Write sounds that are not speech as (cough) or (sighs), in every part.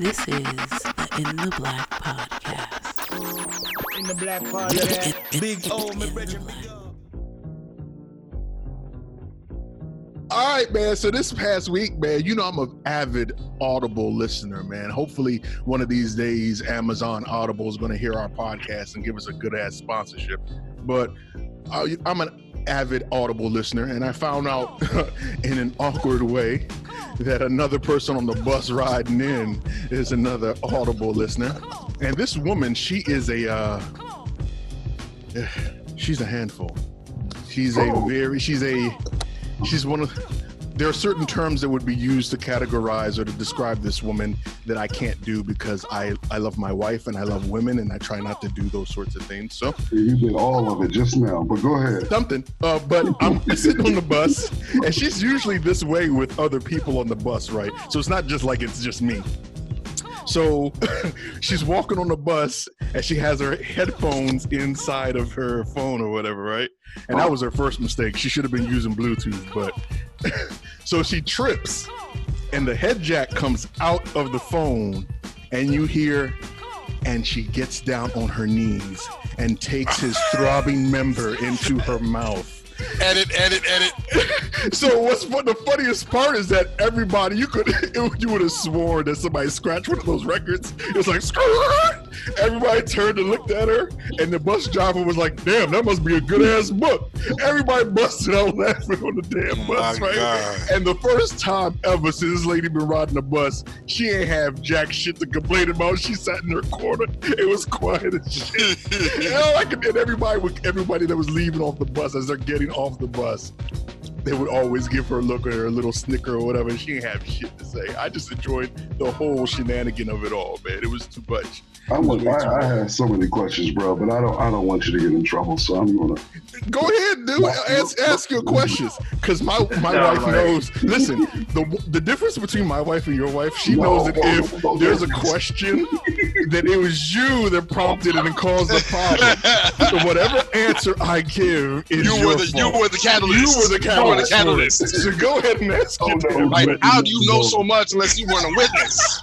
This is the In the Black podcast. In the black podcast. Big O, my brethren, big up. All right, man. So this past week, man, you know I'm an avid Audible listener, man. Hopefully, one of these days, Amazon Audible is going to hear our podcast and give us a good ass sponsorship. But uh, I'm an avid Audible listener, and I found out (laughs) in an awkward way that another person on the bus riding in is another Audible listener. And this woman, she is a, uh, (sighs) she's a handful. She's a very, she's a, she's one of there are certain terms that would be used to categorize or to describe this woman that I can't do because I I love my wife and I love women and I try not to do those sorts of things. So You did all of it just now, but go ahead. something. Uh, but I'm (laughs) sitting on the bus and she's usually this way with other people on the bus, right? So it's not just like it's just me. So (laughs) she's walking on the bus and she has her headphones inside of her phone or whatever, right? And that oh. was her first mistake. She should have been using Bluetooth, but (laughs) so she trips and the head jack comes out of the phone and you hear and she gets down on her knees and takes his throbbing member into her mouth. Edit, edit, edit. (laughs) So what's fu- the funniest part is that everybody you could (laughs) you would have sworn that somebody scratched one of those records. It was like "Skrrr!" everybody turned and looked at her, and the bus driver was like, "Damn, that must be a good ass book." Everybody busted out laughing on the damn Oh bus, right? God. And the first time ever since this lady been riding the bus, she ain't have jack shit to complain about. She sat in her corner. It was quiet as shit. You know, like, and everybody, everybody that was leaving off the bus as they're getting off the bus, they would always give her a look or a little snicker or whatever. She didn't have shit to say. I just enjoyed the whole shenanigan of it all, man. It was too much. I, want, I, I have so many questions, bro, but I don't I don't want you to get in trouble, so I'm gonna Go ahead, dude. Ask, ask your questions, because my my No, wife right. knows. Listen, the the difference between my wife and your wife, she knows that if No, there's a question, that it was you that prompted it and caused the problem. (laughs) So whatever answer I give is you your were the you were the catalyst. You were the You were the catalyst. catalyst. So go ahead and ask Oh, your no. Like, question. how do you know so much unless you weren't a witness?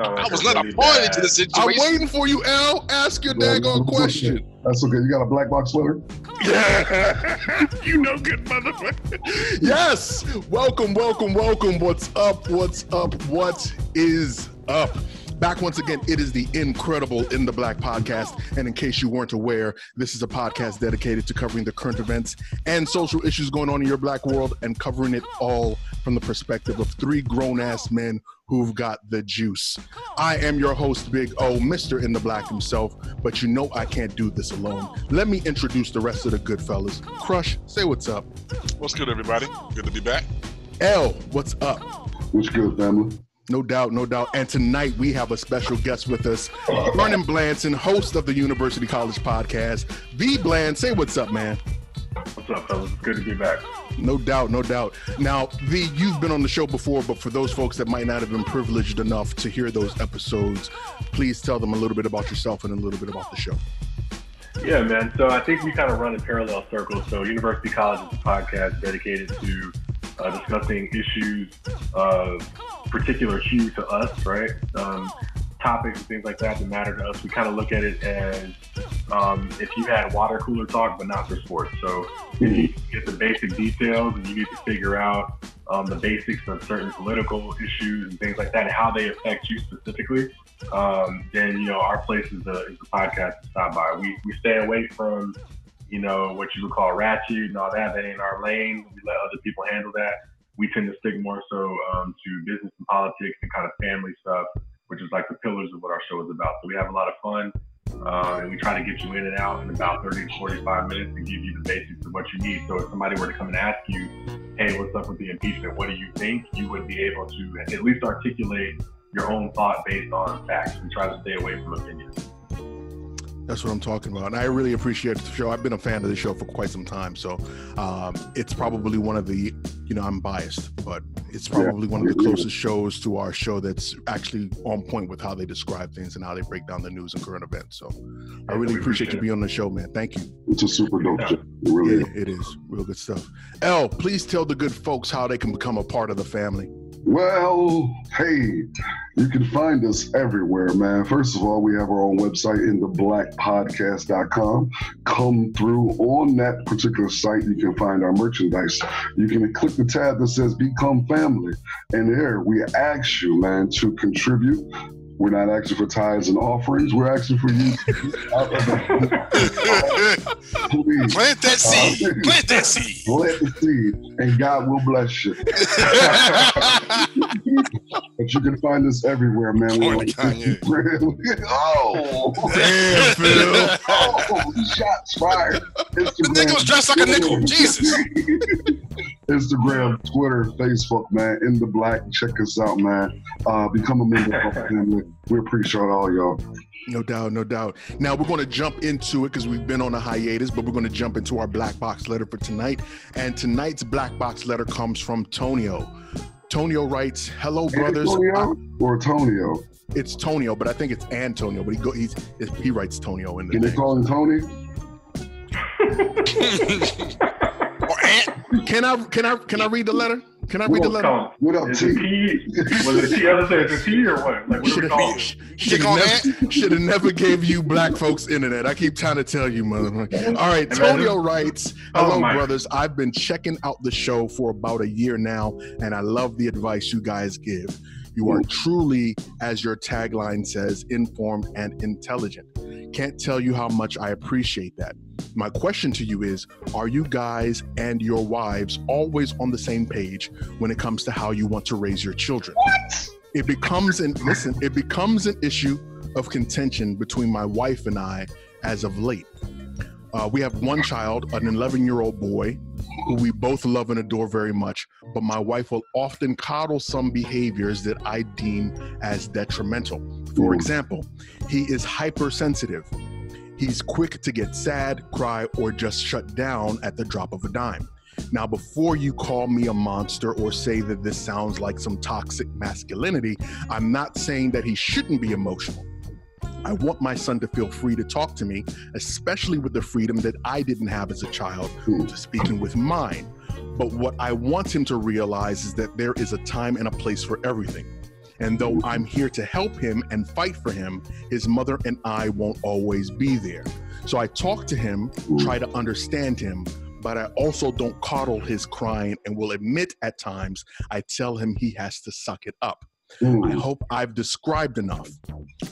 Oh, I was not a party to the situation. I'm waiting for you, Al. Ask your daggone question. That's okay. You got a black box letter? Yeah, (laughs) you know good motherfucker. Yes, welcome, welcome, welcome. What's up? What's up? What is up? Back once again, it is the incredible In the Black podcast. And in case you weren't aware, this is a podcast dedicated to covering the current events and social issues going on in your black world and covering it all from the perspective of three grown ass men who've got the juice. I am your host, Big O, Mr. In the Black himself, but you know I can't do this alone. Let me introduce the rest of the good fellas. Crush, say what's up. What's good, everybody? Good to be back. L, what's up? What's good, family? No doubt, no doubt. And tonight we have a special guest with us, Vernon Blanson, host of the University College podcast. V Bland, say what's up, man. What's up, fellas? It's good to be back. No doubt, no doubt. Now, V, you've been on the show before, but for those folks that might not have been privileged enough to hear those episodes, please tell them a little bit about yourself and a little bit about the show. Yeah, man. So I think we kind of run in parallel circles. So University College is a podcast dedicated to uh, discussing issues of particular hue to us, right? Um, topics and things like that that matter to us. We kind of look at it as um, if you had water cooler talk, but not for sports. So if you get the basic details and you need to figure out um, the basics of certain political issues and things like that and how they affect you specifically, um, then you know our place is the is the podcast to stop by. We we stay away from you know what you would call ratchet and all that. That ain't our lane. We let other people handle that. We tend to stick more so um, to business and politics and kind of family stuff, which is like the pillars of what our show is about. So we have a lot of fun. Uh, and we try to get you in and out in about 30 to 45 minutes and give you the basics of what you need. So if somebody were to come and ask you, hey, what's up with the impeachment? What do you think? You would be able to at least articulate your own thought based on facts and try to stay away from opinions. That's what I'm talking about. And I really appreciate the show. I've been a fan of the show for quite some time. So um, it's probably one of the, you know, I'm biased, but it's probably one of the closest shows to our show that's actually on point with how they describe things and how they break down the news and current events. So I really appreciate you being on the show, man. Thank you. It's a super dope show. It really Yeah, it is real good stuff. L, please tell the good folks how they can become a part of the family. Well, hey, You can find us everywhere, man. First of all, we have our own website in the blackpodcast.com. Come through on that particular site. You can find our merchandise. You can click the tab that says Become Family. And there we ask you, man, to contribute we're not asking for tithes and offerings. We're asking for you. Please. (laughs) Plant that Uh, seed. Plant that seed. Plant the seed, and God will bless you. (laughs) but you can find us everywhere, man. We're Point on. Instagram. oh, Damn, Phil. oh, shots fired. Instagram. Nigga was dressed like a nickel. Jesus. (laughs) Instagram, Twitter, Facebook, man. In the black. Check us out, man. Uh, become a member of our (laughs) family. We appreciate all y'all. No doubt, no doubt. Now we're going to jump into it because we've been on a hiatus, but we're going to jump into our black box letter for tonight. And tonight's black box letter comes from Tonio. Tonio writes, "Hello, brothers. Antonio or Tonio? It's Tonio, but I think it's Antonio. But he go, he's he writes Tonio in the Can they call him Tony? (laughs) or ant. Can I can I can I read the letter? Can I read the letter? come on. What up, Is T? it Was it T? I was saying, is it T or what? Like, what do we Should call have it? should never, shoulda never gave you black folks internet. I keep trying to tell you, motherfucker. All right, Imagine. Tonio writes, Oh, "Hello, my. brothers. I've been checking out the show for about a year now, and I love the advice you guys give. You are truly, as your tagline says, informed and intelligent. Can't tell you how much I appreciate that. My question to you is Are you guys and your wives always on the same page when it comes to how you want to raise your children? What? It becomes an listen, it becomes an issue of contention between my wife and I as of late. Uh, we have one child, an 11 year old boy, who we both love and adore very much, but my wife will often coddle some behaviors that I deem as detrimental. For example, he is hypersensitive. He's quick to get sad, cry, or just shut down at the drop of a dime. Now, before you call me a monster or say that this sounds like some toxic masculinity, I'm not saying that he shouldn't be emotional. I want my son to feel free to talk to me, especially with the freedom that I didn't have as a child to speaking with mine. But what I want him to realize is that there is a time and a place for everything. And though I'm here to help him and fight for him, his mother and I won't always be there. So I talk to him, try to understand him, but I also don't coddle his crying and will admit at times I tell him he has to suck it up. I Mm. hope I've described enough.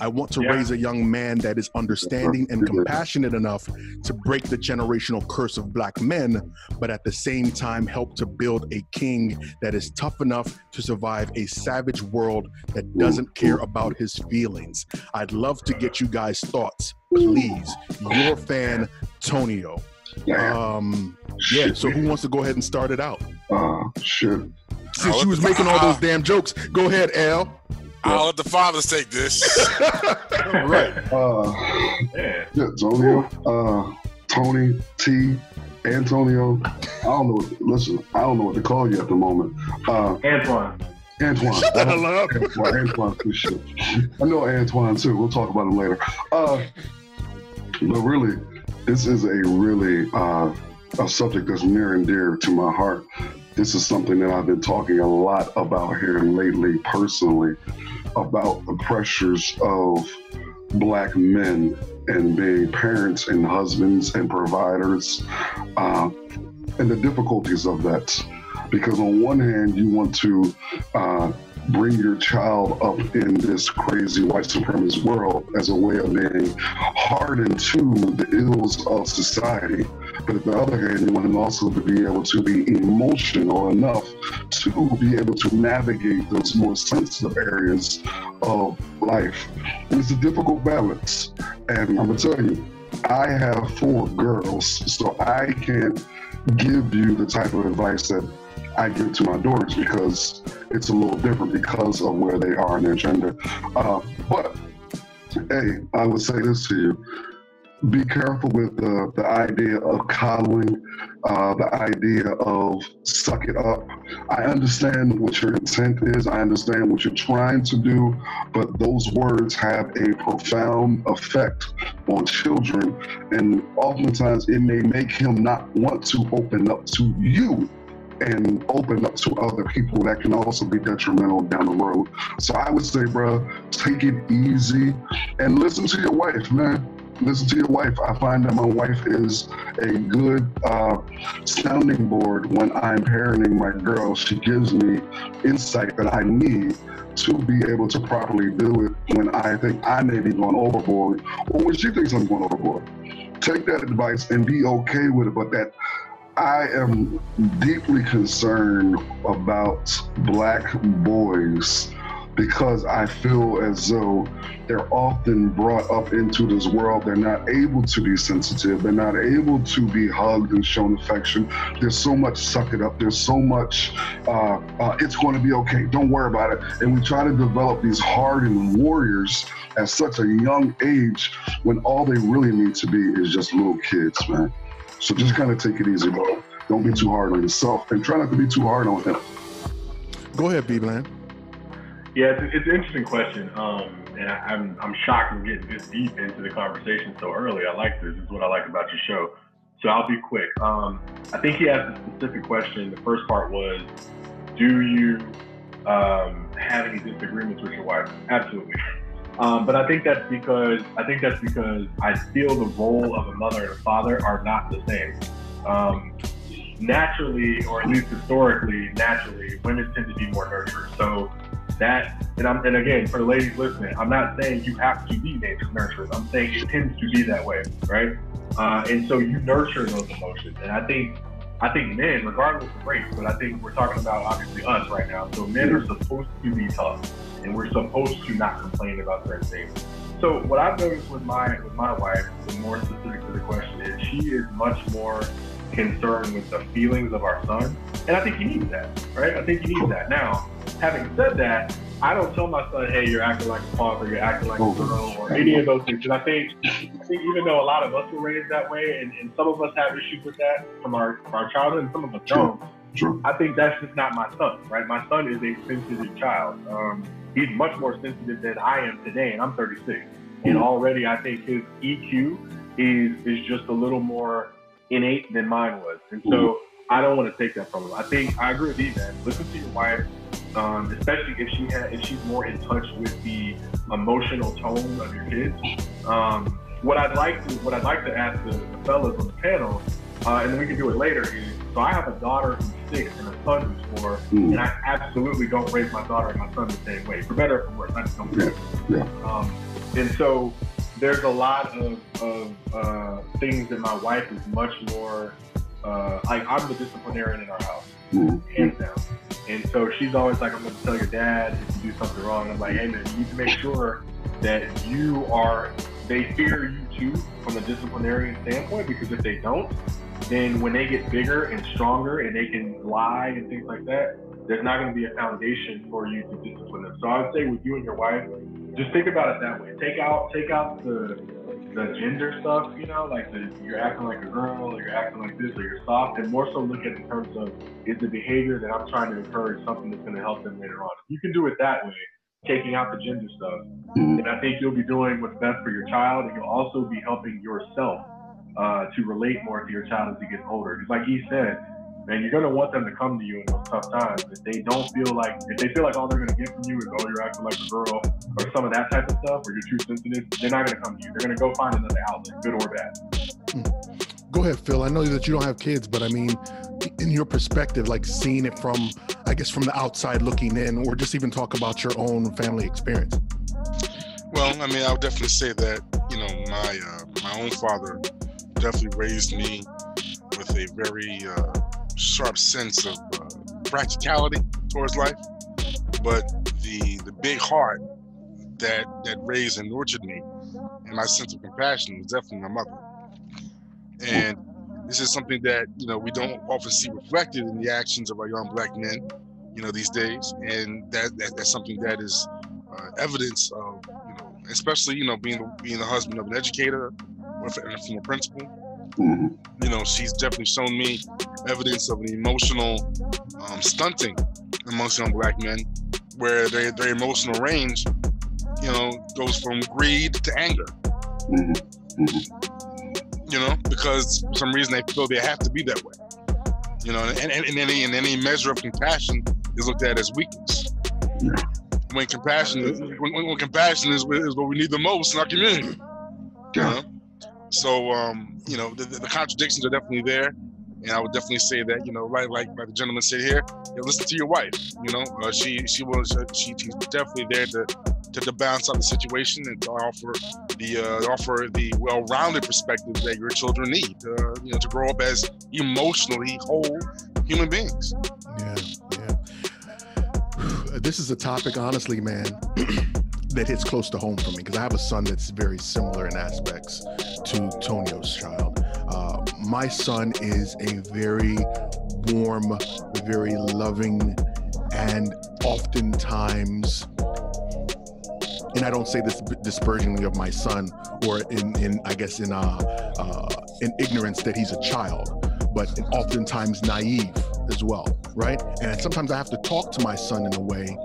I want to Yeah. raise a young man that is understanding and compassionate enough to break the generational curse of black men, but at the same time help to build a king that is tough enough to survive a savage world that doesn't care about his feelings. I'd love to get you guys' thoughts. Please, your fan, Tonio. Damn. Um, yeah, so who wants to go ahead and start it out? Uh, shit. Since I'll you was the- making all those damn jokes, go ahead, Al. I'll let the fathers take this. (laughs) right. Uh, Yeah. yeah, uh, Tony, T, Antonio. I don't know. What, listen, I don't know what to call you at the moment. Uh, Antoine. Antoine. Shut the hell up. Antoine, Antoine, good shit. I know Antoine too. We'll talk about him later. Uh, but really, this is a really uh, a subject that's near and dear to my heart. This is something that I've been talking a lot about here lately, personally, about the pressures of black men and being parents and husbands and providers, uh, and the difficulties of that. Because on one hand, you want to uh, bring your child up in this crazy white supremacist world as a way of being hardened to the ills of society. But at the other hand, you want them also to be able to be emotional enough to be able to navigate those more sensitive areas of life. And it's a difficult balance. And I'm going to tell you, I have four girls, so I can't give you the type of advice that I give to my daughters because it's a little different because of where they are in their gender. Uh, but hey, I would say this to you. Be careful with the, the idea of coddling, uh, the idea of suck it up. I understand what your intent is. I understand what you're trying to do, but those words have a profound effect on children. And oftentimes it may make him not want to open up to you and open up to other people that can also be detrimental down the road. So I would say, bro, take it easy and listen to your wife, man. Listen to your wife. I find that my wife is a good uh, sounding board when I'm parenting my girl. She gives me insight that I need to be able to properly do it when I think I may be going overboard or when she thinks I'm going overboard. Take that advice and be okay with it, but that I am deeply concerned about black boys because I feel as though they're often brought up into this world. They're not able to be sensitive. They're not able to be hugged and shown affection. There's so much suck it up. There's so much, uh, uh, it's going to be okay. Don't worry about it. And we try to develop these hardened warriors at such a young age when all they really need to be is just little kids, man. So just kind of take it easy, bro. Don't be too hard on yourself and try not to be too hard on him. Go ahead, V Bland. Yeah, it's, it's an interesting question. Um, and I, am I'm, I'm shocked we're getting this deep into the conversation so early. I like this. This is what I like about your show. So I'll be quick. Um, I think he asked a specific question. The first part was, do you um, have any disagreements with your wife? Absolutely. Um, but I think that's because I think that's because I feel the role of a mother and a father are not the same. Um, naturally, or at least historically, naturally, women tend to be more nurturers. So that, and I'm, and again, for the ladies listening, I'm not saying you have to be nature nurturers. I'm saying it tends to be that way, right? Uh, and so you nurture those emotions. And I think, I think men, regardless of race, but I think we're talking about obviously us right now. So men are supposed to be tough, and we're supposed to not complain about certain things. So what I've noticed with my with my wife, the more specific to the question is, she is much more concerned with the feelings of our son, and I think he needs that, right? I think he needs that. Now, having said that, I don't tell my son, "Hey, you're acting like a father, you're acting like a girl," or any of those things. Because I think, I think even though a lot of us were raised that way, and, and some of us have issues with that from our from our childhood, and some of us don't. Sure. I think that's just not my son, right? My son is a sensitive child. Um, he's much more sensitive than I am today, and I'm 36. And mm-hmm. already, I think his EQ is is just a little more innate than mine was, and so mm-hmm. I don't want to take that from him. I think I agree with you, man. Listen to your wife um, especially if she had if she's more in touch with the emotional tone of your kids. Um, what I'd like to what I'd like to ask the, the fellas on the panel, uh, and then we can do it later. Is so I have a daughter who's six and a son who's four, mm. and I absolutely don't raise my daughter and my son the same way, for better or for worse. I just don't. Yeah. yeah. Um, and so there's a lot of, of uh, things that my wife is much more uh, like I'm the disciplinarian in our house, mm. hands down. And so she's always like, I'm going to tell your dad if you do something wrong. I'm like, hey, man, you need to make sure that you are, they fear you too from a disciplinarian standpoint, because if they don't, then when they get bigger and stronger and they can lie and things like that, there's not going to be a foundation for you to discipline them. So I would say with you and your wife, just think about it that way. Take out, take out the the gender stuff, you know, like the, you're acting like a girl, or you're acting like this, or you're soft, and more so look at in terms of is the behavior that I'm trying to encourage something that's going to help them later on. You can do it that way, taking out the gender stuff, and I think you'll be doing what's best for your child, and you'll also be helping yourself uh, to relate more to your child as he gets older. Because, like he said, man, you're gonna want them to come to you in those tough times. If they don't feel like, if they feel like all they're gonna get from you is, oh, you're acting like a girl, or some of that type of stuff, or you're too sensitive, they're not gonna come to you. They're gonna go find another outlet, good or bad. Go ahead, Phil. I know that you don't have kids, but I mean, in your perspective, like seeing it from, I guess, from the outside looking in, or just even talk about your own family experience. Well, I mean, I'll definitely say that you know my uh, my own father definitely raised me with a very uh, sharp sense of uh, practicality towards life, but the the big heart that that raised and nurtured me, and my sense of compassion was definitely my mother. And this is something that you know we don't often see reflected in the actions of our young black men, you know, these days, and that, that that's something that is uh, evidence of you know, especially you know being being the husband of an educator or from a principal Mm-hmm. You know, she's definitely shown me evidence of an emotional um, stunting amongst young black men, where their their emotional range, you know, goes from greed to anger. Mm-hmm. Mm-hmm. You know, because for some reason they feel they have to be that way. You know, and, and, and any and any measure of compassion is looked at as weakness. When compassion, is, when, when, when compassion is, is what we need the most in our community. You Yeah. know? So, um, you know, the, the contradictions are definitely there. And I would definitely say that, you know, right, like, like the gentleman said here, yeah, listen to your wife. You know, uh, she she was uh, she, she's definitely there to, to to balance out the situation and to offer the uh, offer the well-rounded perspective that your children need. Uh, you know, to grow up as emotionally whole human beings. Yeah, yeah. (sighs) This is a topic, honestly, man, (clears throat) that hits close to home for me because I have a son that's very similar in aspects to Tonio's child. Uh, my son is a very warm, very loving, and oftentimes, and I don't say this disparagingly of my son or in, in I guess, in uh, uh, in ignorance that he's a child, but oftentimes naive as well, right? And sometimes I have to talk to my son in a way.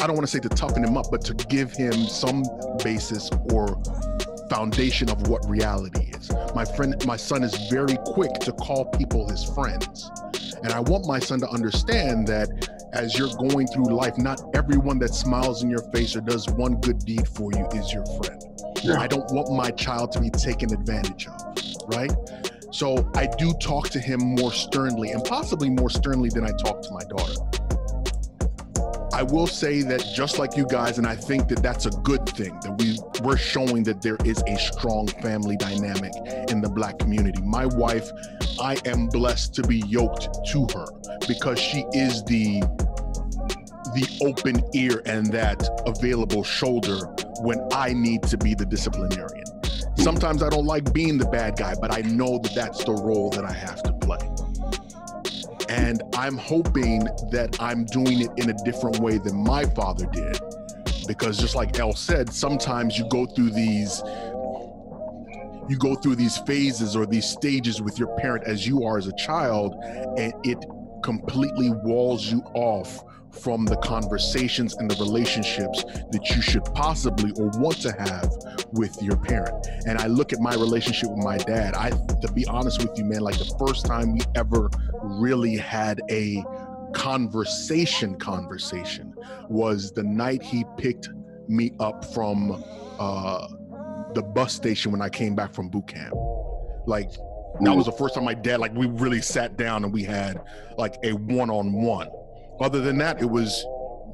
I don't want to say to toughen him up, but to give him some basis or foundation of what reality is. My friend, my son is very quick to call people his friends. And I want my son to understand that as you're going through life, not everyone that smiles in your face or does one good deed for you is your friend. Yeah. I don't want my child to be taken advantage of, right? So I do talk to him more sternly and possibly more sternly than I talk to my daughter. I will say that just like you guys, and I think that that's a good thing that we we're showing that there is a strong family dynamic in the black community. My wife, I am blessed to be yoked to her because she is the the open ear and that available shoulder when I need to be the disciplinarian. Sometimes I don't like being the bad guy, but I know that that's the role that I have to play. And I'm hoping that I'm doing it in a different way than my father did. Because just like El said, sometimes you go through these you go through these phases or these stages with your parent as you are as a child, and it completely walls you off from the conversations and the relationships that you should possibly or want to have with your parent. And I look at my relationship with my dad. I, to be honest with you, man, like the first time we ever really had a conversation conversation was the night he picked me up from uh, the bus station when I came back from boot camp. Like that was the first time my dad like we really sat down and we had like a one-on-one. Other than that, it was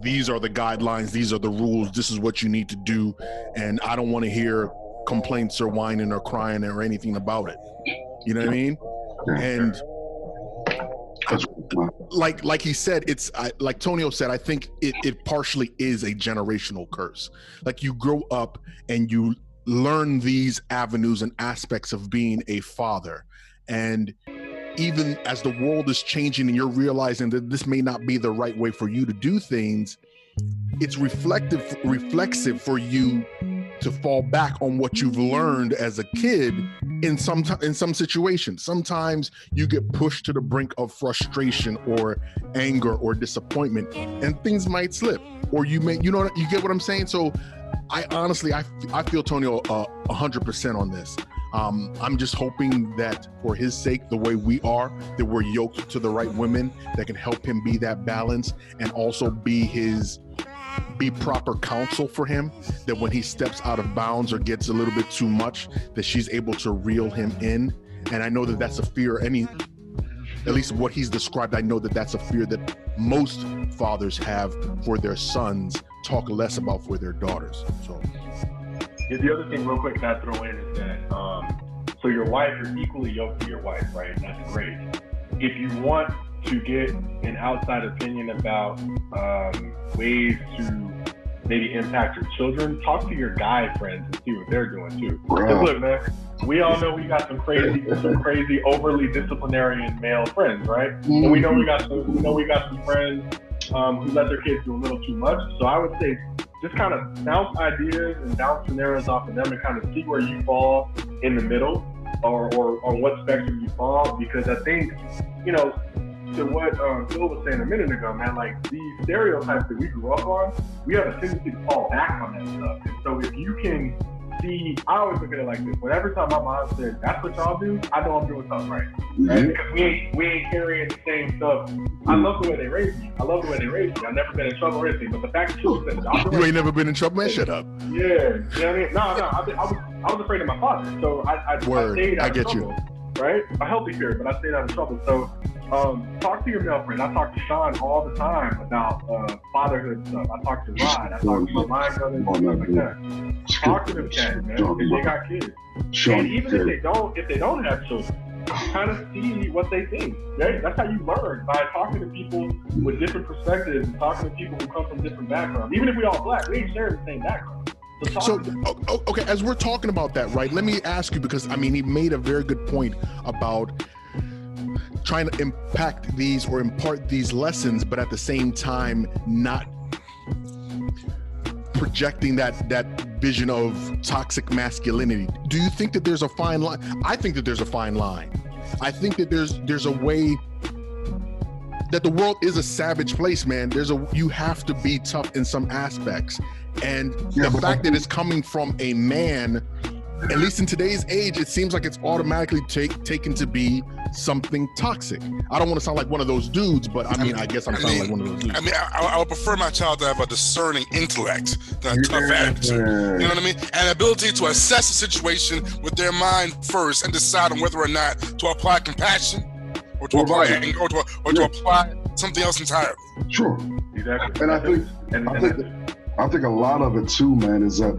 these are the guidelines, these are the rules, this is what you need to do, and I don't want to hear complaints or whining or crying or anything about it. You know what I mean? And like like he said, it's I, like Tonio said. I think it, it partially is a generational curse. Like you grow up and you learn these avenues and aspects of being a father, and even as the world is changing and you're realizing that this may not be the right way for you to do things, it's reflective reflexive for you to fall back on what you've learned as a kid in some ti- in some situations. Sometimes you get pushed to the brink of frustration or anger or disappointment, and things might slip. Or you may, you know, you get what I'm saying. So, I honestly, I I feel uh, a hundred percent on this. Um, I'm just hoping that for his sake, the way we are, that we're yoked to the right women that can help him be that balance and also be his be proper counsel for him that when he steps out of bounds or gets a little bit too much that she's able to reel him in. And i know that that's a fear any at least what he's described i know that that's a fear that most fathers have for their sons talk less about for their daughters so Yeah, the other thing, real quick, that I throw in is that um, so your wife, you're equally yoked to your wife, right? That's great. If you want to get an outside opinion about um, ways to maybe impact your children, talk to your guy friends and see what they're doing too. Because look, man, we all know we got some crazy, (laughs) some crazy, overly disciplinarian male friends, right? And we know we got some, we know we got some friends um, who let their kids do a little too much. So I would say just kind of bounce ideas and bounce scenarios off of them and kind of see where you fall in the middle or, or on what spectrum you fall. Because I think, you know, to what um, Phil was saying a minute ago, man, like these stereotypes that we grew up on, we have a tendency to fall back on that stuff. And so if you can see, I always look at it like this. When every time my mom says, "That's what y'all do," I know I'm doing something right. Right? Mhm. Because we ain't we ain't carrying the same stuff. I love the way they raised me. I love the way they raised me. I've never been in trouble or anything. But the fact that you said, "I'm You ain't never been in trouble, man. Shut up. Yeah, you know what I mean? No, no, I, I was I was afraid of my father, so I I, Word. I stayed out I get you. Right, a healthy fear, but I stayed out of trouble. So, um, talk to your male friend. I talk to Sean all the time about uh, fatherhood stuff. I talk to Rod. I talk to my line brothers, Oh, stuff like that. Talk to them cats, man, if they got kids. Sean, and even if they don't, if they don't have children, kind of see what they think. Right? That's how you learn by talking to people with different perspectives, and talking to people who come from different backgrounds. Even if we all black, we ain't sharing the same background. So, So, to them. o- o- okay, as we're talking about that, right? Let me ask you because I mean, he made a very good point about trying to impact these or impart these lessons, but at the same time, not projecting that that vision of toxic masculinity. Do you think that there's a fine line? I think that there's a fine line. I think that there's there's a way that the world is a savage place, man. There's a you have to be tough in some aspects. And Yeah, the fact that it's coming from a man, at least in today's age, it seems like it's automatically take, taken to be something toxic. I don't want to sound like one of those dudes, but I mean, I guess I'm I sounding mean- like one of those dudes. I mean, I, I would prefer my child to have a discerning intellect than a tough attitude. You know what I mean? And ability to assess a situation with their mind first and decide on whether or not to apply compassion or to Or apply violence. anger or to, or to Yeah. apply something else entirely. Sure. Exactly. And I think and, I and think that's- I think a lot of it too, man, is that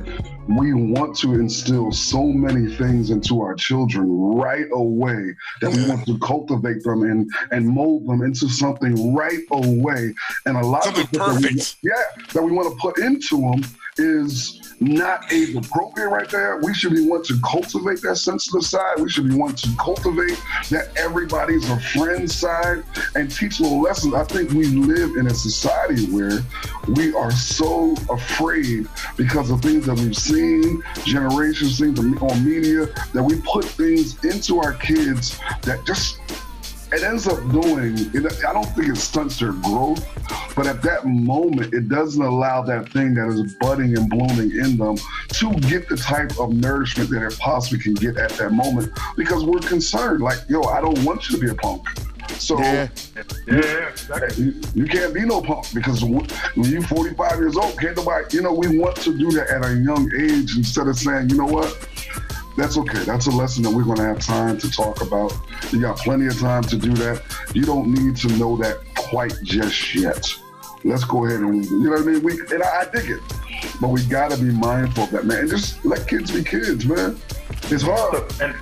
we want to instill so many things into our children right away that we want to cultivate them and and mold them into something right away. And a lot Something of it that we- yeah, that we want to put into them is not age appropriate right there. We should be want to cultivate that sensitive side. We should be want to cultivate that everybody's a friend side and teach little lessons. I think we live in a society where we are so afraid because of things that we've seen, generations, things on media, that we put things into our kids that just it ends up doing it, i don't think it stunts their growth but at that moment it doesn't allow that thing that is budding and blooming in them to get the type of nourishment that it possibly can get at that moment because we're concerned like yo i don't want you to be a punk. So yeah, yeah, yeah, exactly. you, you can't be no punk because when you're 45 years old can't nobody you know we want to do that at a young age instead of saying you know what that's okay. That's a lesson that we're going to have time to talk about. You got plenty of time to do that. You don't need to know that quite just yet. Let's go ahead and, you know what I mean? We, and I, I dig it. But we got to be mindful of that, man. And just let kids be kids, man. It's hard. And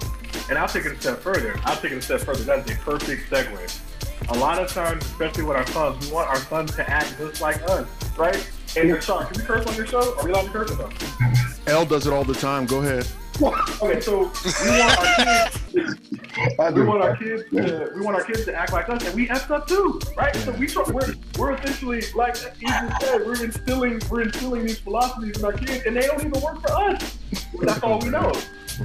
and I'll take it a step further. I'll take it a step further. That is a perfect segue. A lot of times, especially with our sons, we want our sons to act just like us, right? And Sean, can we curse on your show? Are we allowed to curse or no? L does it all the time. Go ahead. Okay, so we want our kids. I We want our kids to we want our kids to act like us, and we effed up too, right? So we try, we're we're essentially like Ethan said, we're instilling we're instilling these philosophies in our kids, and they don't even work for us. That's all we know,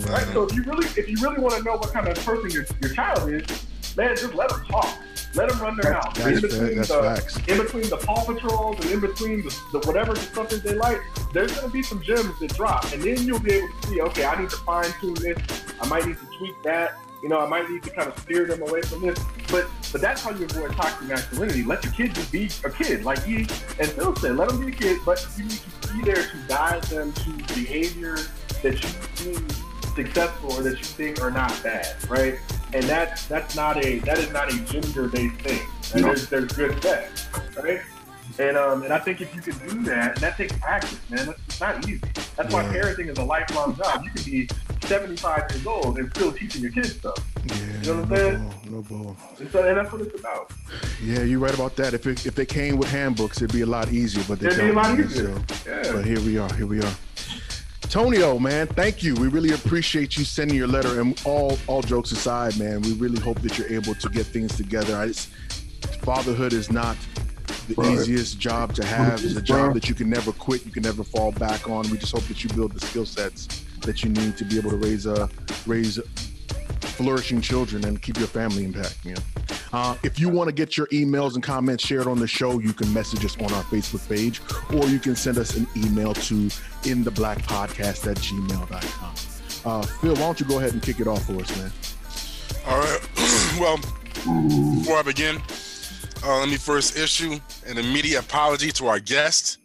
right? So if you really if you really want to know what kind of person your, your child is, man, just let them talk, let them run their house. That's in fair. between That's the facts. in between the Paw Patrols and in between the, the whatever the stuff that they like, there's gonna be some gems that drop, and then you'll be able to see, okay, I need to fine tune this. I might need to tweak that. You know, I might need to kind of steer them away from this. But but that's how you avoid toxic masculinity. Let your kid just be a kid, like he and Phil said. Let them be a kid, but you need to be there to guide them to behaviors that you deem successful or that you think are not bad, right? And that's that's not a that is not a gender based thing. And No. there's there's good sex, right? And um and I think if you can do that, and that takes practice, man. That's it's not easy. That's why Yeah. parenting is a lifelong job. You can be 75 years old and still teaching your kids stuff. Yeah, You know what I'm no saying? bull, no bull. And, so, and that's what it's about. Yeah, you're right about that. If it, if they came with handbooks, it'd be a lot easier, but they It'd be a don't. lot easier. so- Yeah. But here we are. Here we are. Tonio, man, thank you. We really appreciate you sending your letter. And all all jokes aside, man, we really hope that you're able to get things together. I just, fatherhood is not the easiest job to have. It's a job that you can never quit. You can never fall back on. We just hope that you build the skill sets that you need to be able to raise a raise flourishing children and keep your family intact. You know. Uh, if you want to get your emails and comments shared on the show, you can message us on our Facebook page, or you can send us an email to in the black podcast at gmail.com. Uh, Phil, why don't you go ahead and kick it off for us, man? All right. (clears throat) well, before I begin, uh, let me first issue an immediate apology to our guest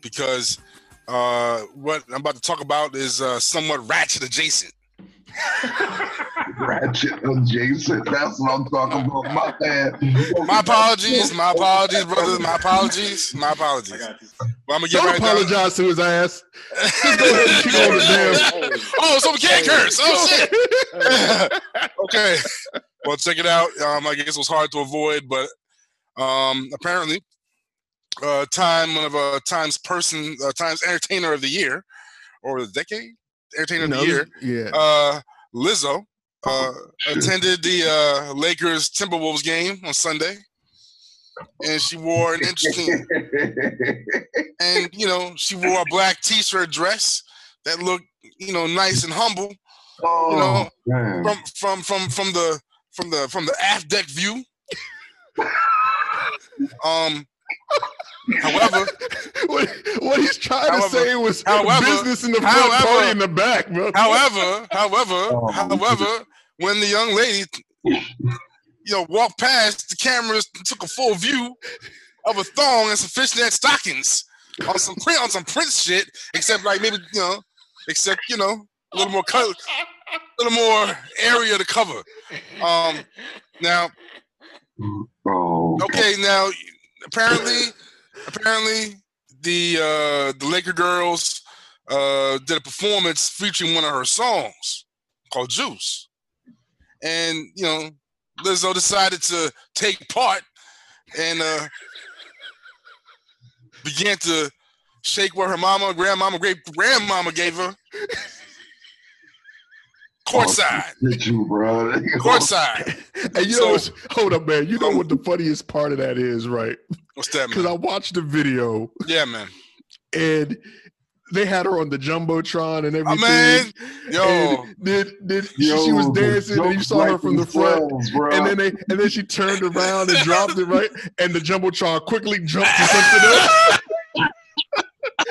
because uh, what I'm about to talk about is uh, somewhat ratchet adjacent. (laughs) Ratchet adjacent. That's what I'm talking about. My bad. My apologies, my apologies, brothers. My apologies, my apologies. got you. Well, I'm gonna get Don't right down. apologize to his ass. Just go ahead and keep on the damn. (laughs) Oh, so we can't curse. Oh shit. (laughs) okay. Well, check it out. Um, I guess it was hard to avoid, but um, apparently, uh, Time, one of uh, Time's person, uh, Time's Entertainer of the Year, or the decade, Entertainer of No, the Year, yeah. uh, Lizzo, uh, (laughs) attended the uh, Lakers Timberwolves game on Sunday, and she wore an interesting, (laughs) and you know, she wore a black T-shirt dress that looked, you know, nice and humble oh, know, man. from from from from the from the from the aft deck view. Um. However, (laughs) what, what he's trying However- to say was however- business in the front, however- party in the back, bro. however, however, Oh, however, when the young lady, you know, walked past the cameras, took a full view of a thong and some fishnet stockings on some print on some Prince shit, except like maybe you know, except you know, a little more color, a little more area to cover. Um. Now, Okay, now apparently, apparently the uh, the Laker girls uh, did a performance featuring one of her songs called "Juice," and you know Lizzo decided to take part and uh, began to shake what her mama, grandmama, great grandmama gave her. Courtside, Get you, bro. courtside. (laughs) And you So- know, what's, hold up, man. You know what the funniest part of that is, right? What's that, (laughs) Because I watched the video Yeah, man. and they had her on the jumbotron and Oh, everything. man, yo. And did did she, she was dancing and you saw her from the front. bro. And then they and then she turned around and dropped it right, (laughs) and the jumbotron quickly jumped to something else. (laughs)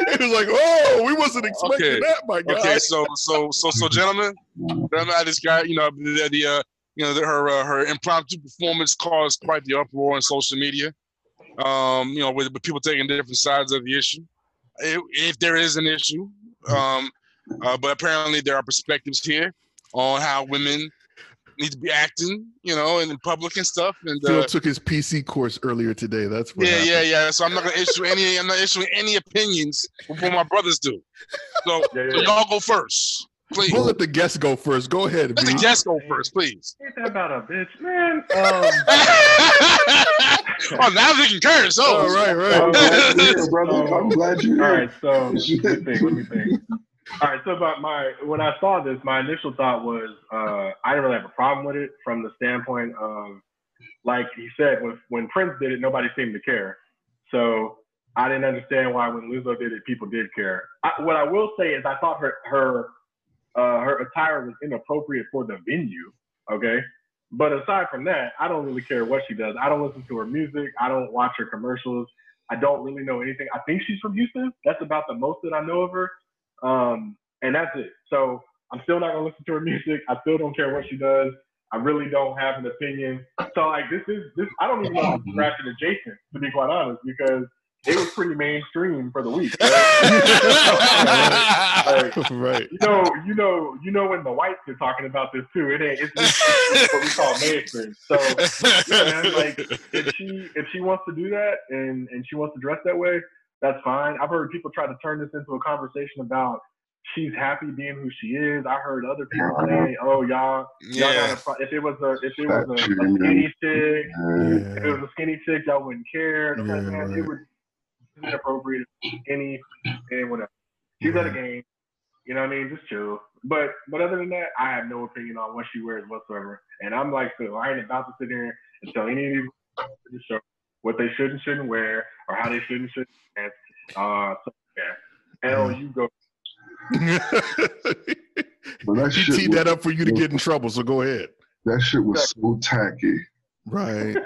it was like, oh, we wasn't expecting Okay. that, my guy. Okay, so so so so gentlemen, gentlemen, I just got you know the, the uh, you know the, her uh, her impromptu performance caused quite the uproar on social media. Um, you know, with, with people taking different sides of the issue, if, if there is an issue. Um, uh, but apparently there are perspectives here on how women need to be acting, you know, in public and stuff. And Phil uh, took his PC course earlier today. That's what yeah, happened. yeah, yeah. So I'm not gonna issue any. I'm not issuing any opinions before my brothers do. So, Yeah, so yeah. y'all go first, please. We'll let the guests go first. Go ahead, Let the guests go first, please. Ain't that about a bitch, man? Um, (laughs) oh, now they can curse. Oh, All right, I'm right. glad you're here, brother. I'm glad you're here. right, so let me think. Let me think. All right, so about my when I saw this, my initial thought was uh, I didn't really have a problem with it from the standpoint of, like he said, when when Prince did it, nobody seemed to care. So I didn't understand why when Lizzo did it, people did care. I, what I will say is I thought her her uh, her attire was inappropriate for the venue. Okay. But aside from that, I don't really care what she does. I don't listen to her music. I don't watch her commercials. I don't really know anything. I think she's from Houston. That's about the most that I know of her. Um, and that's it. So I'm still not gonna listen to her music. I still don't care what she does. I really don't have an opinion. So like this is this I don't even know if it's ratchet adjacent to be quite honest because it was pretty mainstream for the week. (laughs) right? (laughs) Like, right. you know, you know, you know when the whites are talking about this too. It ain't. It's, it's what we call mainstream. So yeah, man, like if she if she wants to do that and and she wants to dress that way, that's fine. I've heard people try to turn this into a conversation about she's happy being who she is. I heard other people say, "Oh, y'all, y'all got a if it was a if it was a, a skinny chick, if it was a skinny chick, y'all wouldn't care." I'm Yeah, man, right. it was inappropriate, any and whatever. She's at a game. You know what I mean? Just chill. But but other than that, I have no opinion on what she wears whatsoever. And I'm like, Phil, I ain't about to sit here and tell any of these to the show what they should and shouldn't wear or how they should and shouldn't dance. Uh, so yeah, L, you go. (laughs) But that he shit teed was- that up for you to get in trouble. So go ahead. That shit was so tacky. Right.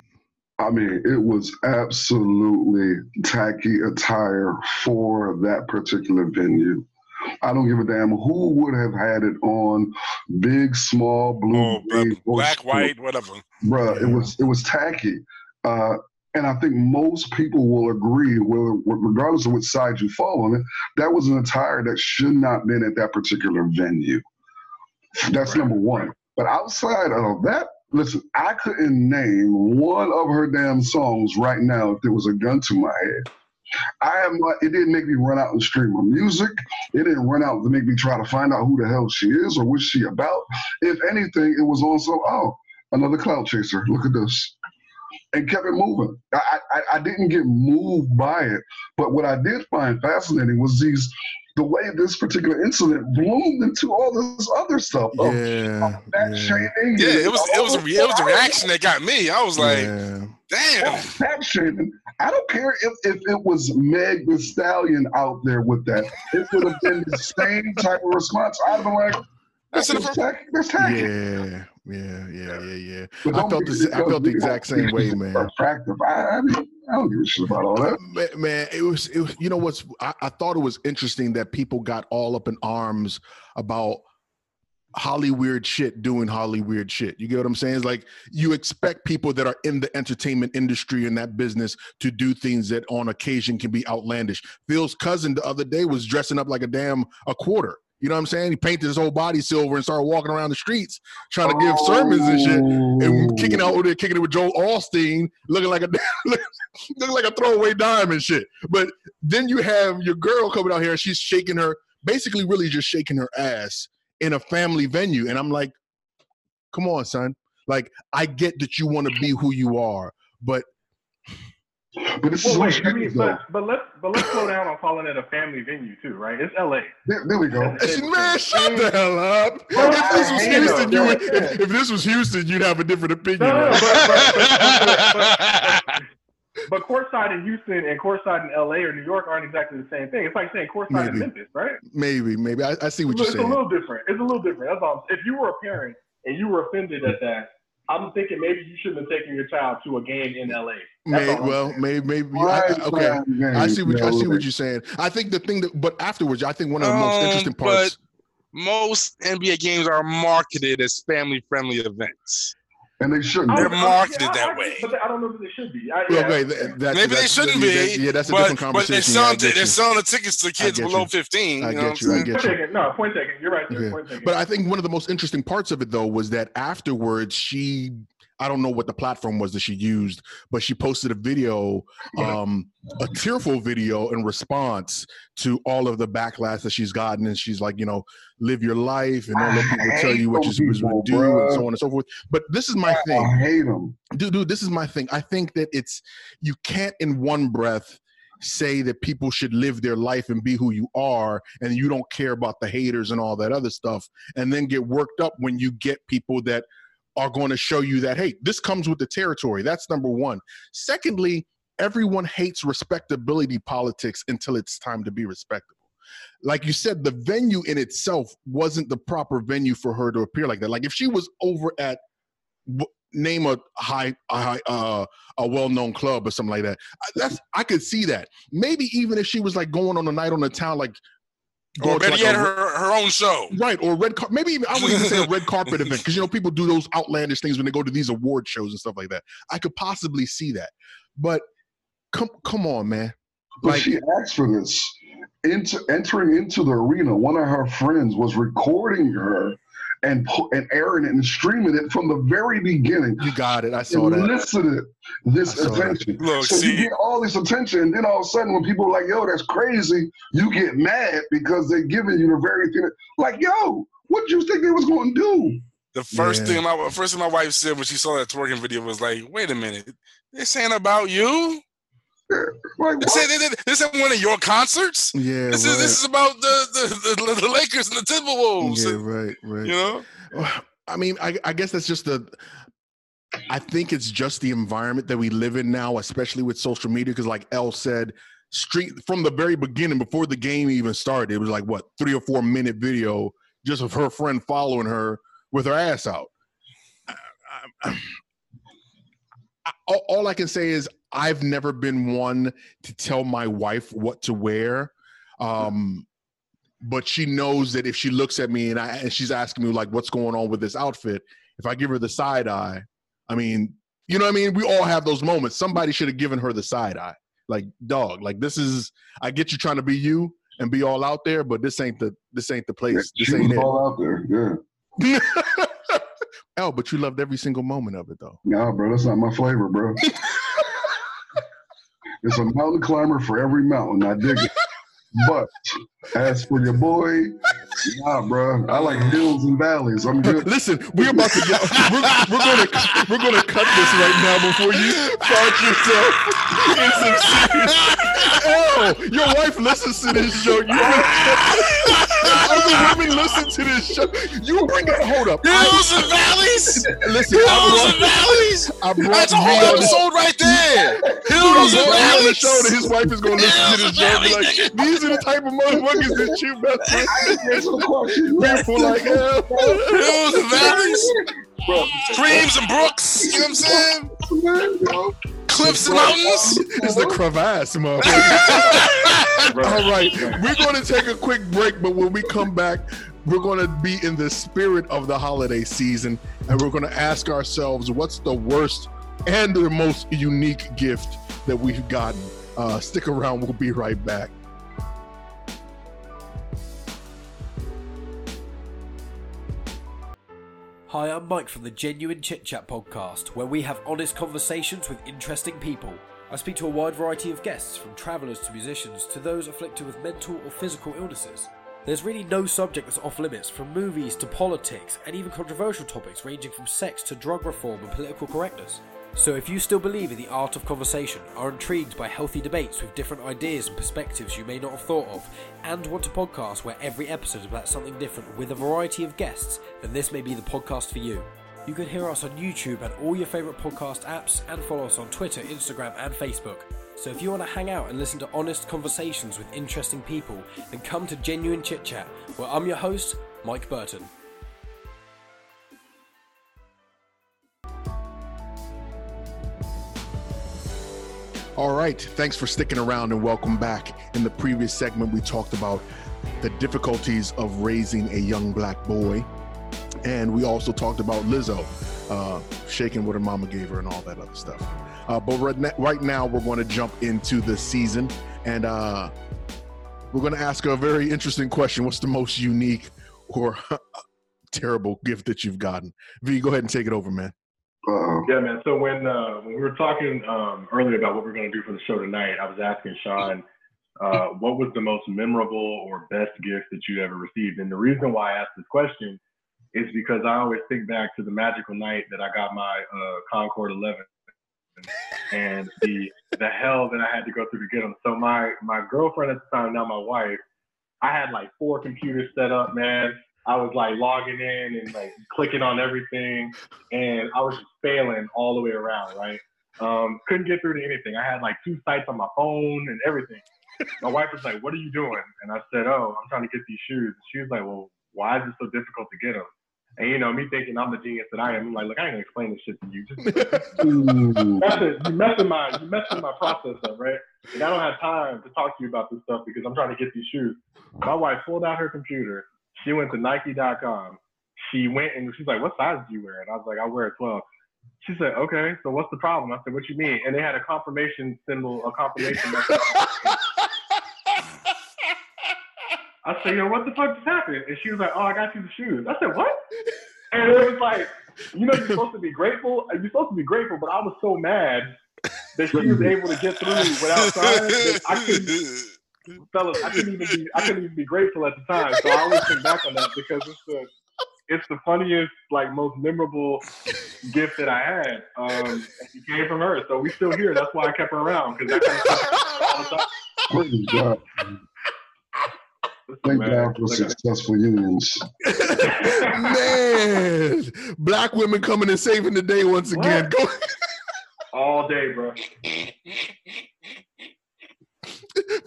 I mean, it was absolutely tacky attire for that particular venue. I don't give a damn who would have had it on, big, small, blue, Oh, green, black, white, whatever. bruh. It was it was tacky, uh, and I think most people will agree, whether regardless of which side you fall on it, that was an attire that should not have been at that particular venue. That's number one. But outside of that, listen, I couldn't name one of her damn songs right now if there was a gun to my head. I am not. It didn't make me run out and stream her music. It didn't run out to make me try to find out who the hell she is or what's she about. If anything, it was also oh another cloud chaser. Look at this, and kept it moving. I, I I didn't get moved by it, but what I did find fascinating was these the way this particular incident bloomed into all this other stuff. of Yeah. Fat yeah, shaming. Yeah, it was it was a re- it was a reaction that got me. I was like, yeah. damn. Fat shaming. I don't care if, if it was Meg the Stallion out there with that. It would have been the same type of response. I'd have been like, That's that's an tacky. That's tacky. Yeah, yeah, yeah, yeah, yeah. I felt the, I felt the exact same way, man. Attractive. I, I, mean, I don't give a shit about all that. Man, man, it was, it was. You know what's? I, I thought it was interesting that people got all up in arms about Holly weird shit doing Holly weird shit. You get what I'm saying? It's like you expect people that are in the entertainment industry and that business to do things that on occasion can be outlandish. Phil's cousin the other day was dressing up like a damn a quarter. You know what I'm saying? He painted his whole body silver and started walking around the streets trying to give sermons and shit and kicking oh. out over there, kicking it with Joel Osteen, looking like a (laughs) looking like a throwaway dime and shit. But then you have your girl coming out here and she's shaking her, basically, really just shaking her ass in a family venue, and I'm like, come on, son. Like, I get that you want to be who you are, but But this Well, what wait, I mean, but but let's but let's slow down on calling it a family venue too, right? It's L.A. There, there we go. man, shut the hell up. Well, if this was Houston, you would, if, if this was Houston, you'd have a different opinion. No, no, no, but, but, but, courtside in Houston and courtside in L.A. or New York aren't exactly the same thing. It's like saying courtside in Maybe. Memphis, right? Maybe, maybe. I, I see what you're it's a little different. It's a little different. That's all. If you were a parent and you were offended at that, I'm thinking maybe you shouldn't have taken your child to a game in L.A. May, well, maybe, maybe. I, Right, I- okay. man, I see what I see what you're saying. I think the thing that, but afterwards, I think one of the most Um, interesting but- parts. Most NBA games are marketed as family-friendly events. And they shouldn't. They're I- I- marketed I- that way. But I don't know that they should be. I, Well, yeah. okay, th- that's, Maybe they shouldn't yeah, be. that- yeah, that's a but, different but they're selling, get they're selling the tickets to kids below you. 15. I get you, I get Point you. taken. No, point taken. You're right. There. Yeah. Point taken. But I think one of the most interesting parts of it, though, was that afterwards she, I don't know what the platform was that she used, but she posted a video, (laughs) um, a tearful video in response to all of the backlash that she's gotten. And she's like, you know, live your life and don't let people tell you what you're supposed to do bruh. and so on and so forth. But this is my thing. I hate them. dude, dude, this is my thing. I think that it's you can't in one breath say that people should live their life and be who you are and you don't care about the haters and all that other stuff and then get worked up when you get people that are going to show you that hey this comes with the territory that's number one secondly everyone hates respectability politics until it's time to be respectable like you said the venue in itself wasn't the proper venue for her to appear like that like if she was over at name a high, a high uh, a well-known club or something like that. That's I could see that. Maybe even if she was like going on a night on the town, like Or going to, better like, yet, a- her, her own show. right or red carpet. Maybe even I wouldn't even say a red carpet event because you know people do those outlandish things when they go to these award shows and stuff like that. I could possibly see that, but come come on, man. But Like- she asked for this. Into entering into the arena, one of her friends was recording her and and airing it and streaming it from the very beginning. You got it. I saw that. elicited this I saw that. attention. Look, so see- you get all this attention, and then all of a sudden, when people are like, "Yo, that's crazy," you get mad because they're giving you the very thing. that- Like, yo, what you think they was going to do? The first Yeah. thing my first thing my wife said when she saw that twerking video was like, "Wait a minute, this ain't about you. Like, This ain't, this- ain't one of your concerts. Yeah, This right. is this is about the the, the, the Lakers and the Timberwolves. yeah, right, right. You know, oh, I mean, I, I guess that's just the. I think it's just the environment that we live in now, especially with social media. Because, like El said, street from the very beginning, before the game even started, it was like what three or four minute video just of her friend following her with her ass out. I- I- all- all I can say is I've never been one to tell my wife what to wear. Um, but she knows that if she looks at me and I and she's asking me like what's going on with this outfit, if I give her the side eye, I mean, you know what I mean? We all have those moments. Somebody should have given her the side eye. Like, dog, like this is I get you trying to be you and be all out there, but this ain't the this ain't the place. This ain't it. all out there. Yeah. (laughs) oh, but you loved every single moment of it though. Nah, bro, that's not my flavor, bro. (laughs) it's a mountain climber for every mountain. I dig it. But as for your boy, nah, bro. I like hills and valleys. I'm good. Listen, we're about to get we're, we're gonna we're gonna cut this right now before you find yourself in some serious Oh, your wife listens to this show. You other women listen to this show. You bring it hold up. Hills and valleys. Listen, Hills I and valleys. I brought That's a me whole on the- episode right there. He Hills and brought me on the show that his wife is gonna listen to this Hills show be like, these are the type of motherfuckers that you mess with. Answer the question. People like hell. Hills and valleys. Bro, Streams and brooks. You know what I'm saying? Cliffs and mountains. It's the crevasse, motherfucker. (laughs) All right, we're going to take a quick break, but when we come back, we're going to be in the spirit of the holiday season, and we're going to ask ourselves what's the worst and the most unique gift that we've gotten. Uh, stick around, we'll be right back. Hi, I'm Mike from the Genuine Chit Chat podcast, where we have honest conversations with interesting people. I speak to a wide variety of guests, from travellers to musicians to those afflicted with mental or physical illnesses. There's really no subject that's off limits, from movies to politics and even controversial topics ranging from sex to drug reform and political correctness. So, if you still believe in the art of conversation, are intrigued by healthy debates with different ideas and perspectives you may not have thought of, and want a podcast where every episode is about something different with a variety of guests, then this may be the podcast for you. You can hear us on YouTube and all your favourite podcast apps, and follow us on Twitter, Instagram, and Facebook. So, if you want to hang out and listen to honest conversations with interesting people, then come to Genuine Chit Chat, where I'm your host, Mike Burton. All right, thanks for sticking around and welcome back. In the previous segment, we talked about the difficulties of raising a young black boy. And we also talked about Lizzo uh, shaking what her mama gave her and all that other stuff. Uh, but right, now, we're going to jump into the season and uh, we're going to ask a very interesting question. What's the most unique or (laughs) terrible gift that you've gotten? V, go ahead and take it over, man. Uh-oh. Yeah, man. So when uh, when we were talking um, earlier about what we're going to do for the show tonight, I was asking Sean uh, what was the most memorable or best gift that you ever received, and the reason why I asked this question is because I always think back to the magical night that I got my uh, Concord 11 and the the hell that I had to go through to get them. So my my girlfriend at the time, now my wife, I had like four computers set up, man. I was like logging in and like clicking on everything, and I was failing all the way around, right? Um, couldn't get through to anything. I had like two sites on my phone and everything. My wife was like, "What are you doing?" And I said, "Oh, I'm trying to get these shoes." She was like, "Well, why is it so difficult to get them?" And you know, me thinking I'm the genius that I am, I'm like, "Look, I ain't gonna explain this shit to you. Just you messing my you messing my process up, right? And I don't have time to talk to you about this stuff because I'm trying to get these shoes. My wife pulled out her computer. She went to Nike.com. She went and she's like, "What size do you wear?" And I was like, "I wear a 12." She said, "Okay, so what's the problem?" I said, "What you mean?" And they had a confirmation symbol, a confirmation. I said, "Yo, what the fuck just happened?" And she was like, "Oh, I got you the shoes." I said, "What?" And it was like, you know, you're supposed to be grateful. You're supposed to be grateful, but I was so mad that she was able to get through without that I couldn't, fellas, I couldn't even be, I couldn't even be grateful at the time. So I always think back on that because it's the, it's the funniest, like most memorable gift that I had. Um, and it came from her, so we still here. That's why I kept her around because that kind of stuff all the time. Praise God. Thank man, God for successful unions. Man, black women coming and saving the day once again. All day, bro.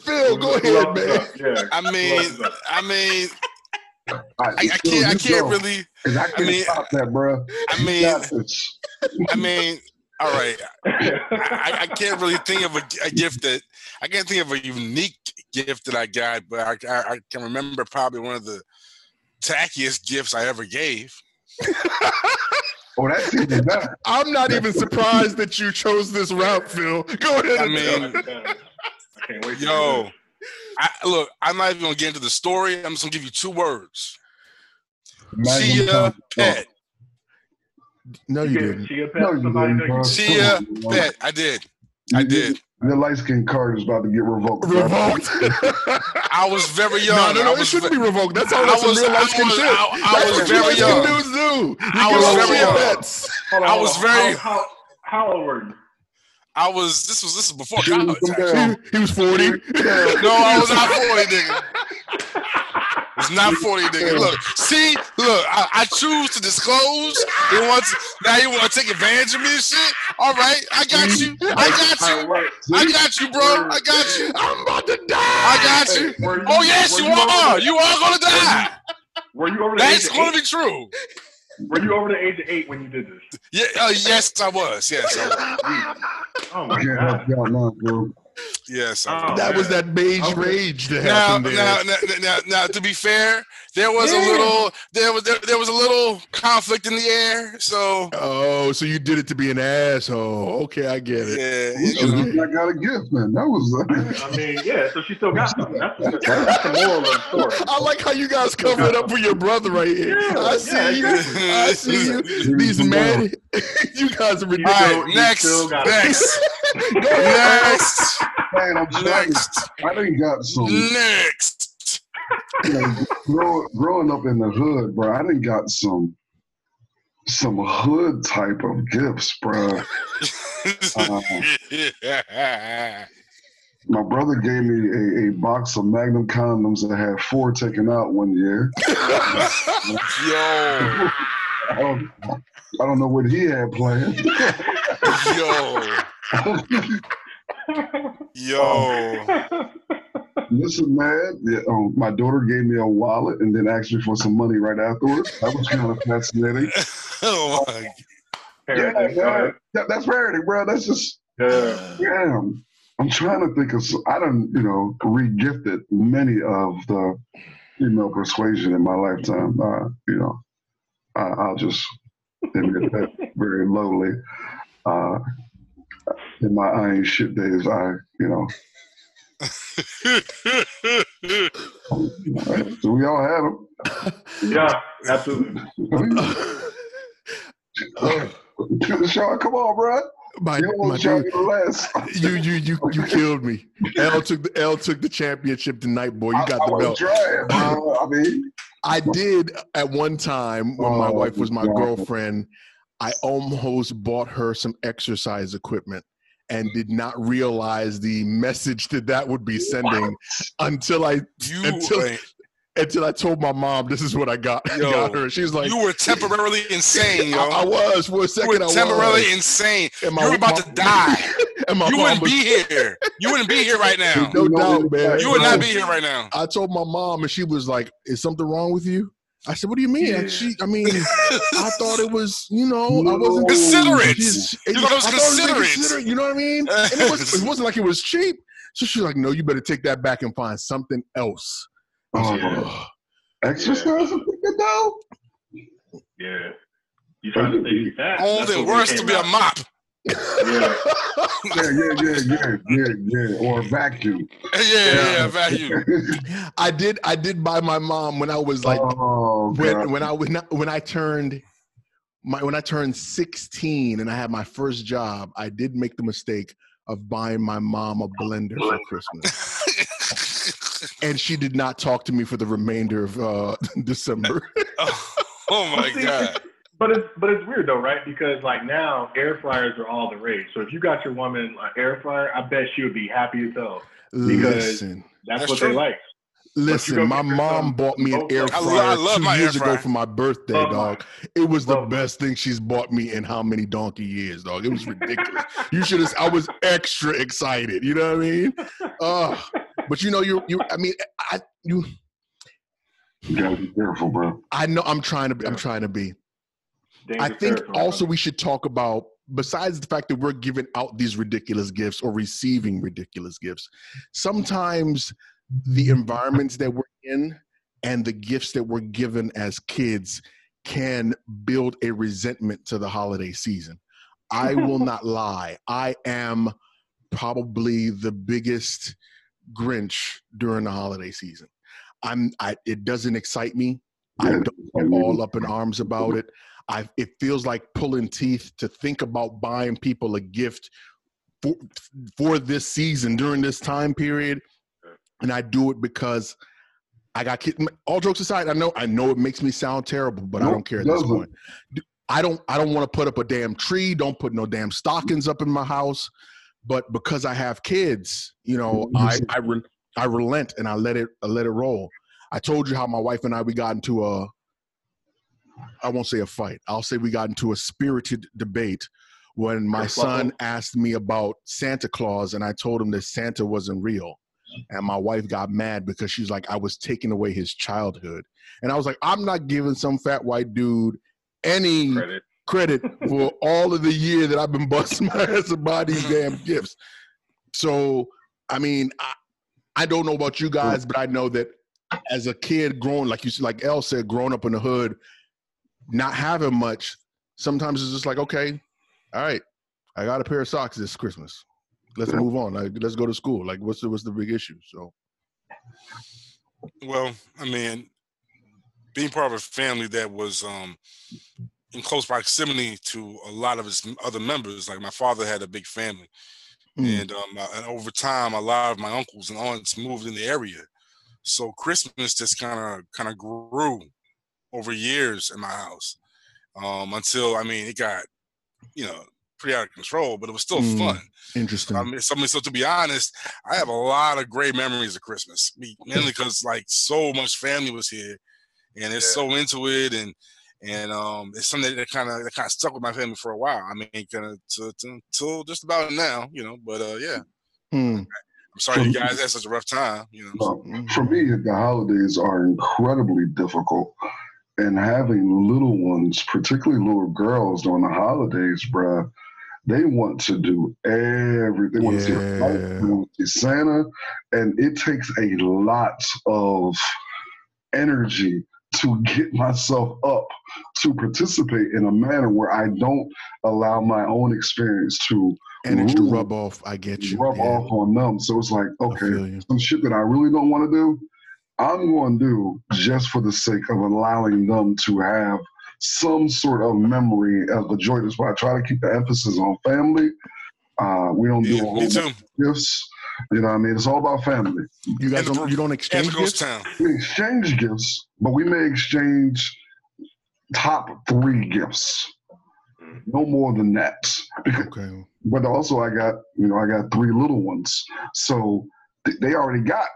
Phil, go ahead, man. up? Yeah. I mean. I mean, All right, I, I can't. I can't go. really. 'Cause I can't mean- stop that, bro. I mean, I mean, all right. I, I can't really think of a, a gift that I can't think of a unique gift that I got, but I, I, I can remember probably one of the tackiest gifts I ever gave. Oh, that's even better. I'm not even surprised that you chose this route, Phil. Go ahead. I mean, I can't wait. Yo, this. I, look, I'm not even gonna get into the story. I'm just gonna give you two words: Magnum Chia Pet. no, you Chia- didn't. Chia pet No, you didn't, that bro. you- Chia Come. Pet. I did. I did. Your light skin card is about to get revoked. Revoked. I was very young. no, no, I no. It shouldn't ve- be revoked. That's all. I That's some was- real I life skin was- shit. I- I That's was very light-skinned young. dudes do. You I was very your young. pets. Hold on, I was very- How, how, how old were you? I was. This was. This was before college. them actually. down. He, he was 40. No, I was not 40, nigga. It's not 40, nigga. Look, see, look, I, I choose to disclose. He wants now you want to take advantage of me and shit? All right, I got you. I got you. I got you, bro. I got you. I'm about to die. I got you. Hey, were you- Oh yes, you are. You are gonna die. Were you over That's gonna be true. Were you over the age of eight when you did this? Yeah. Uh, yes, I was. Yes, I was. (laughs) Oh I my god. Y'all now, bro. Yes, Oh, was. That was that beige Okay. rage that Now, happened there. now, now, now, now, to be fair, there was a little, there was, there, there was a little conflict in the air. So, Oh, so you did it to be an asshole. Okay, I get it. yeah, You you know. I got a gift, man. That was. Uh, I mean, yeah. So she still got something. That's, that's, that's the moral of the story. (laughs) I like how you guys cover it up for your brother right here. Yeah, I see yeah, you. exactly. I see you. These men, (laughs) you guys are All ridiculous. still- right, next, still got next, Go ahead. (laughs) next, Man, I'm trying. next, I didn't got some. next. You know, grow, growing up in the hood, bro. I didn't got some. Some hood type of gifts, bro. (laughs) My brother gave me a, a box of Magnum condoms that had four taken out one year. (laughs) Yo, don't, um, I don't know what he had planned. yo, yo. Listen, man, yeah, um, my daughter gave me a wallet and then asked me for some money right afterwards. That was kind of fascinating. (laughs) Oh my Yeah, Parenting, go man. that's parenting, bro. That's just, Yeah. damn. I'm trying to think of, I don't, you know, re-gifted many of the female persuasion in my lifetime. Uh, you know, I, I'll just admit that very lowly. Uh, in my I ain't shit days, I, you know, so (laughs) we all had them. Yeah, absolutely. (laughs) Sean, come on, bro. My, You don't my want Sean last. (laughs) you, you, you, you killed me. L took the L took the championship tonight, boy. You got I, the I was belt. trying, bro. I mean, I did at one time when my Oh, wife was my God. girlfriend. I almost bought her some exercise equipment and did not realize the message that that would be sending until I You, Until- wait, until I told my mom this is what I got, (laughs) Yo, got her. She's like, you were temporarily (laughs) insane, yo. I, I was for a you second. were I temporarily was. insane. And my- You were about my- to die. (laughs) (laughs) and my You wouldn't was- be here. You wouldn't be here right (laughs) now. No You know doubt, man. You would not be here right now. I told my mom, and she was like, "Is something wrong with you?" I said, "What do you mean?" Yeah. She, I mean, I thought it was, you know, I wasn't Considerate. She's- You thought it was I considerate. considerate, You know what I mean? And it, was, it wasn't like it was cheap. So she's like, "No, you better take that back and find something else." I was Yeah. "Ugh." exercise a though. Yeah. You trying to think you fat? Old That's and worse to be a mop. Yeah. Yeah, yeah, yeah, yeah, yeah, yeah. Or vacuum. Yeah, yeah, yeah, value. (laughs) I did. I did buy my mom when I was like oh, when God. when I when I, when I turned my when I turned 16 and I had my first job, I did make the mistake of buying my mom a blender for Christmas. (laughs) And she did not talk to me for the remainder of uh, (laughs) December. oh my god. But it's but it's weird though, right? Because like now air fryers are all the rage. So if you got your woman an air fryer, I bet she would be happy as hell. listen, That's, That's what true. they like. listen. My mom bought me an air like- I fryer I love two my air years ago for my birthday, Love dog. It was the Love mine. best thing she's bought me in how many donkey years, dog? It was ridiculous. you should have. I was extra excited. You know what I mean? Uh, but you know, you you. I mean, I you. You gotta be careful, bro. I know I'm trying to. Be, I'm trying to be. I think also we should talk about besides the fact that we're giving out these ridiculous gifts or receiving ridiculous gifts. Sometimes the environments that we're in and the gifts that we're given as kids can build a resentment to the holiday season. I will not (laughs) lie. I am probably the biggest Grinch during the holiday season. I'm I it doesn't excite me. I don't all up in arms about it. I it feels like pulling teeth to think about buying people a gift for for this season during this time period, and I do it because I got kid. All jokes aside, I know I know it makes me sound terrible, but I don't care at this point. I don't I don't want to put up a damn tree. Don't put no damn stockings up in my house. But because I have kids, you know, mm-hmm. I I, re, I relent and I let it I let it roll. I told you how my wife and I we got into a I won't say a fight. I'll say we got into a spirited debate when my son asked me about Santa Claus and I told him that Santa wasn't real. And my wife got mad because she's like, I was taking away his childhood. And I was like, I'm not giving some fat white dude any credit. credit for (laughs) all of the year that I've been busting my (laughs) ass buy these damn gifts. So, I mean, I, I don't know about you guys, but I know that as a kid growing, like you said, like El said, growing up in the hood, not having much, sometimes it's just like, okay, all right, I got a pair of socks this Christmas. Let's move on. Like, let's go to school. Like, what's the what's the big issue? So, Well, I mean, being part of a family that was um, in close proximity to a lot of its other members, like my father had a big family, Mm. and um, and over time, a lot of my uncles and aunts moved in the area, so Christmas just kind of kind of grew over years in my house um, until I mean it got you know pretty out of control, but it was still Mm. fun. interesting. I mean, something. So to be honest, I have a lot of great memories of Christmas, mainly because like so much family was here, and they're so into it, and and um, it's something that kind of that kind of stuck with my family for a while. I mean, kind of to, to, till just about now, you know. But uh, yeah, Hmm. I'm sorry you guys had such a rough time, you know. No, for me, the holidays are incredibly difficult. And having little ones, particularly little girls during the holidays, bruh, they want to do everything. They want to see, they want to see Santa. And it takes a lot of energy to (laughs) get myself up to participate in a manner where I don't allow my own experience to Energy to rub off. I get you. rub yeah. off on them. So it's like, okay, some shit that I really don't want to do, I'm going to do just for the sake of allowing them to have some sort of memory of the joy. That's why I try to keep the emphasis on family. Uh, we don't do a whole me bunch of gifts. You know what I mean? It's all about family. You guys don't you don't exchange gifts? town. We exchange gifts, but we may exchange top three gifts. No more than that. Because Okay. but also I got, you know, I got three little ones. So they already got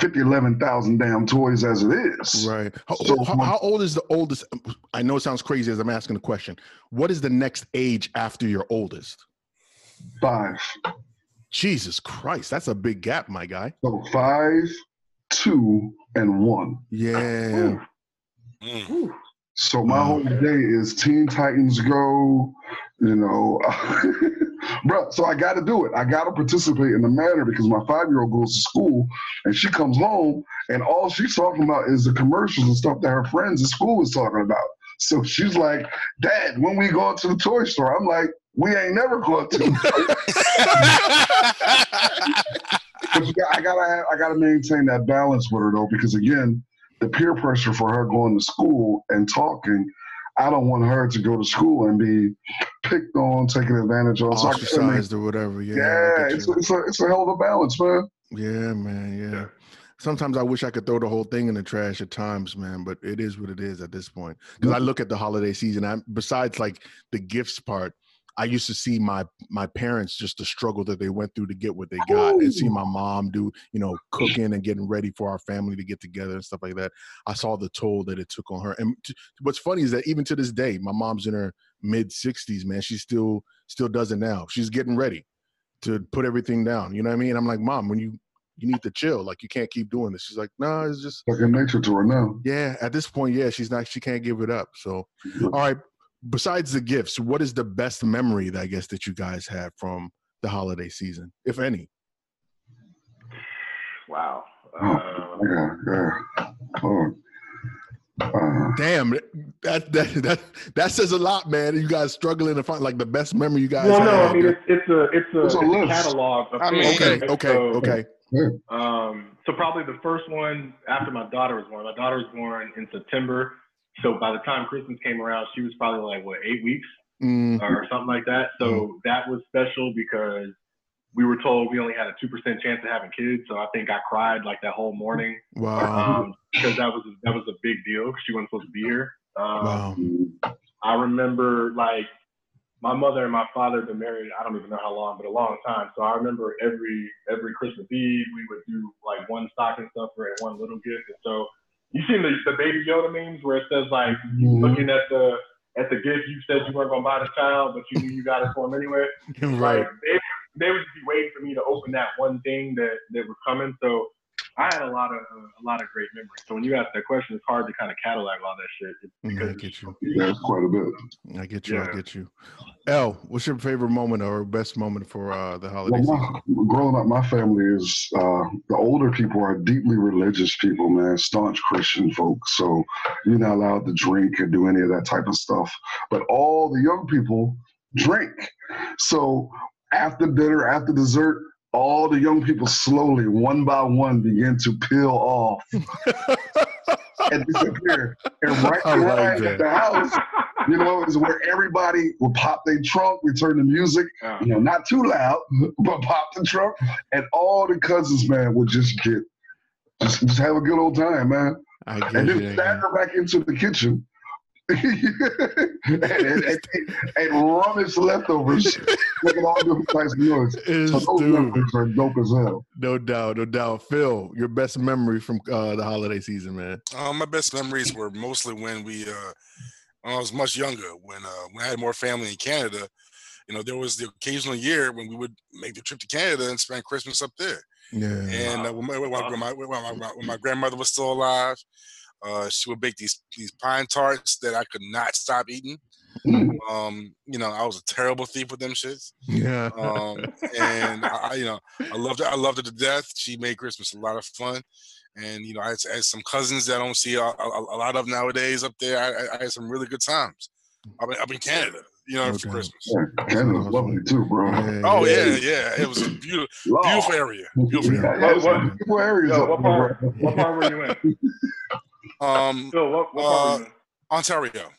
50, 11,000 damn toys as it is. Right. How, So- how, how old is the oldest? I know it sounds crazy as I'm asking the question. What is the next age after your oldest? Five. Jesus Christ, that's a big gap, my guy. So five, two, and one. Yeah. Mm. So my Wow. whole day is Teen Titans Go, you know. (laughs) Bro, so I got to do it. I got to participate in the manner because my five year old goes to school and she comes home and all she's talking about is the commercials and stuff that her friends at school is talking about. So she's like, Dad, when we go to the toy store? I'm like, we ain't never going to. (laughs) I gotta I gotta maintain that balance with her though, because again, the peer pressure for her going to school and talking, I don't want her to go to school and be picked on, taken advantage of. So I gotta main- Ostracized or whatever. Yeah. Yeah, it's a, it's a it's a hell of a balance, man. Yeah, man. Yeah. Sometimes I wish I could throw the whole thing in the trash at times, man. But it is what it is at this point. Because I look at the holiday season. I besides like the gifts part, I used to see my my parents just the struggle that they went through to get what they got, and see my mom do you know cooking and getting ready for our family to get together and stuff like that. I saw the toll that it took on her. And t- what's funny is that even to this day, my mom's in her mid sixties, man. She still still does it now. She's getting ready to put everything down. You know what I mean? I'm like, mom, when you you need to chill. Like you can't keep doing this. She's like, no, it's just Second nature to her now. yeah. At this point, yeah, she's not. She can't give it up. So, all right. Besides the gifts, what is the best memory that I guess that you guys have from the holiday season, if any? Wow. Oh, Uh, yeah, yeah. Oh. Uh, Damn, that that that that says a lot, man. You guys struggling to find like the best memory you guys well, no, have. I mean it's it's a it's a, It's a it's a catalog of I mean, okay, okay, So, okay. Um, so probably the first one after my daughter was born. My daughter was born in September. So by the time Christmas came around, she was probably like what eight weeks Mm, or something like that. So that was special because we were told we only had a two percent chance of having kids. So I think I cried like that whole morning wow, um, because that was that was a big deal because she wasn't supposed to be here. Um, wow. I remember like my mother and my father have been married. I don't even know how long, but a long time. So I remember every every Christmas Eve we would do like one stocking stuffer and one little gift. And so you seen the, the baby Yoda memes where it says like you Mhm. looking at the at the gift you said you weren't gonna buy the child, but you knew you got it for him anyway. (laughs) right. Like they, they would be waiting for me to open that one thing that that was coming. So I had a lot of uh, a lot of great memories. So when you ask that question, it's hard to kind of catalog all that shit. It's Mm, because I get you. yeah, it's quite a bit. I get you. I get you. L, what's your favorite moment or best moment for uh, the holidays? Well, my, growing up, my family is uh, the older people are deeply religious people, man, staunch Christian folks. So you're not allowed to drink or do any of that type of stuff. But all the young people drink. So after dinner, after dessert, all the young people slowly, one by one, begin to peel off (laughs) and disappear. And right I like behind the house, you know, is where everybody will pop their trunk, we turn the music, you know, not too loud, (laughs) but pop the trunk, and all the cousins, man, would just get, just, just have a good old time, man, I get and you. then stagger back into the kitchen. And, and, and, and rummage leftovers, making all different types of noise. (laughs) So It's those dude, memories are dope as hell. no doubt, no doubt. Phil, your best memory from uh, the holiday season, man. Uh, my best memories were mostly when we, uh, when I was much younger, when uh, when I had more family in Canada. You know, there was the occasional year when we would make the trip to Canada and spend Christmas up there. Yeah. And uh, when, my, when, my, when, my, when my grandmother was still alive, uh, she would bake these these pine tarts that I could not stop eating. (laughs) Um, you know, I was a terrible thief with them shits. Yeah. Um, and I, I- you know, I loved it. I loved it to death. She made Christmas a lot of fun. And you know, I had, I had some cousins that I don't see a, a, a lot of nowadays up there. I, I- I had some really good times up in, up in Canada. You know, for Christmas. Yeah, Canada's lovely too, bro. Oh yeah, yeah. It was a beautiful, beautiful area. Beautiful area. yeah, What- what- beautiful areas Yo, what part? What part were you in? (laughs) Um, Phil, what, what part were you in? Ontario.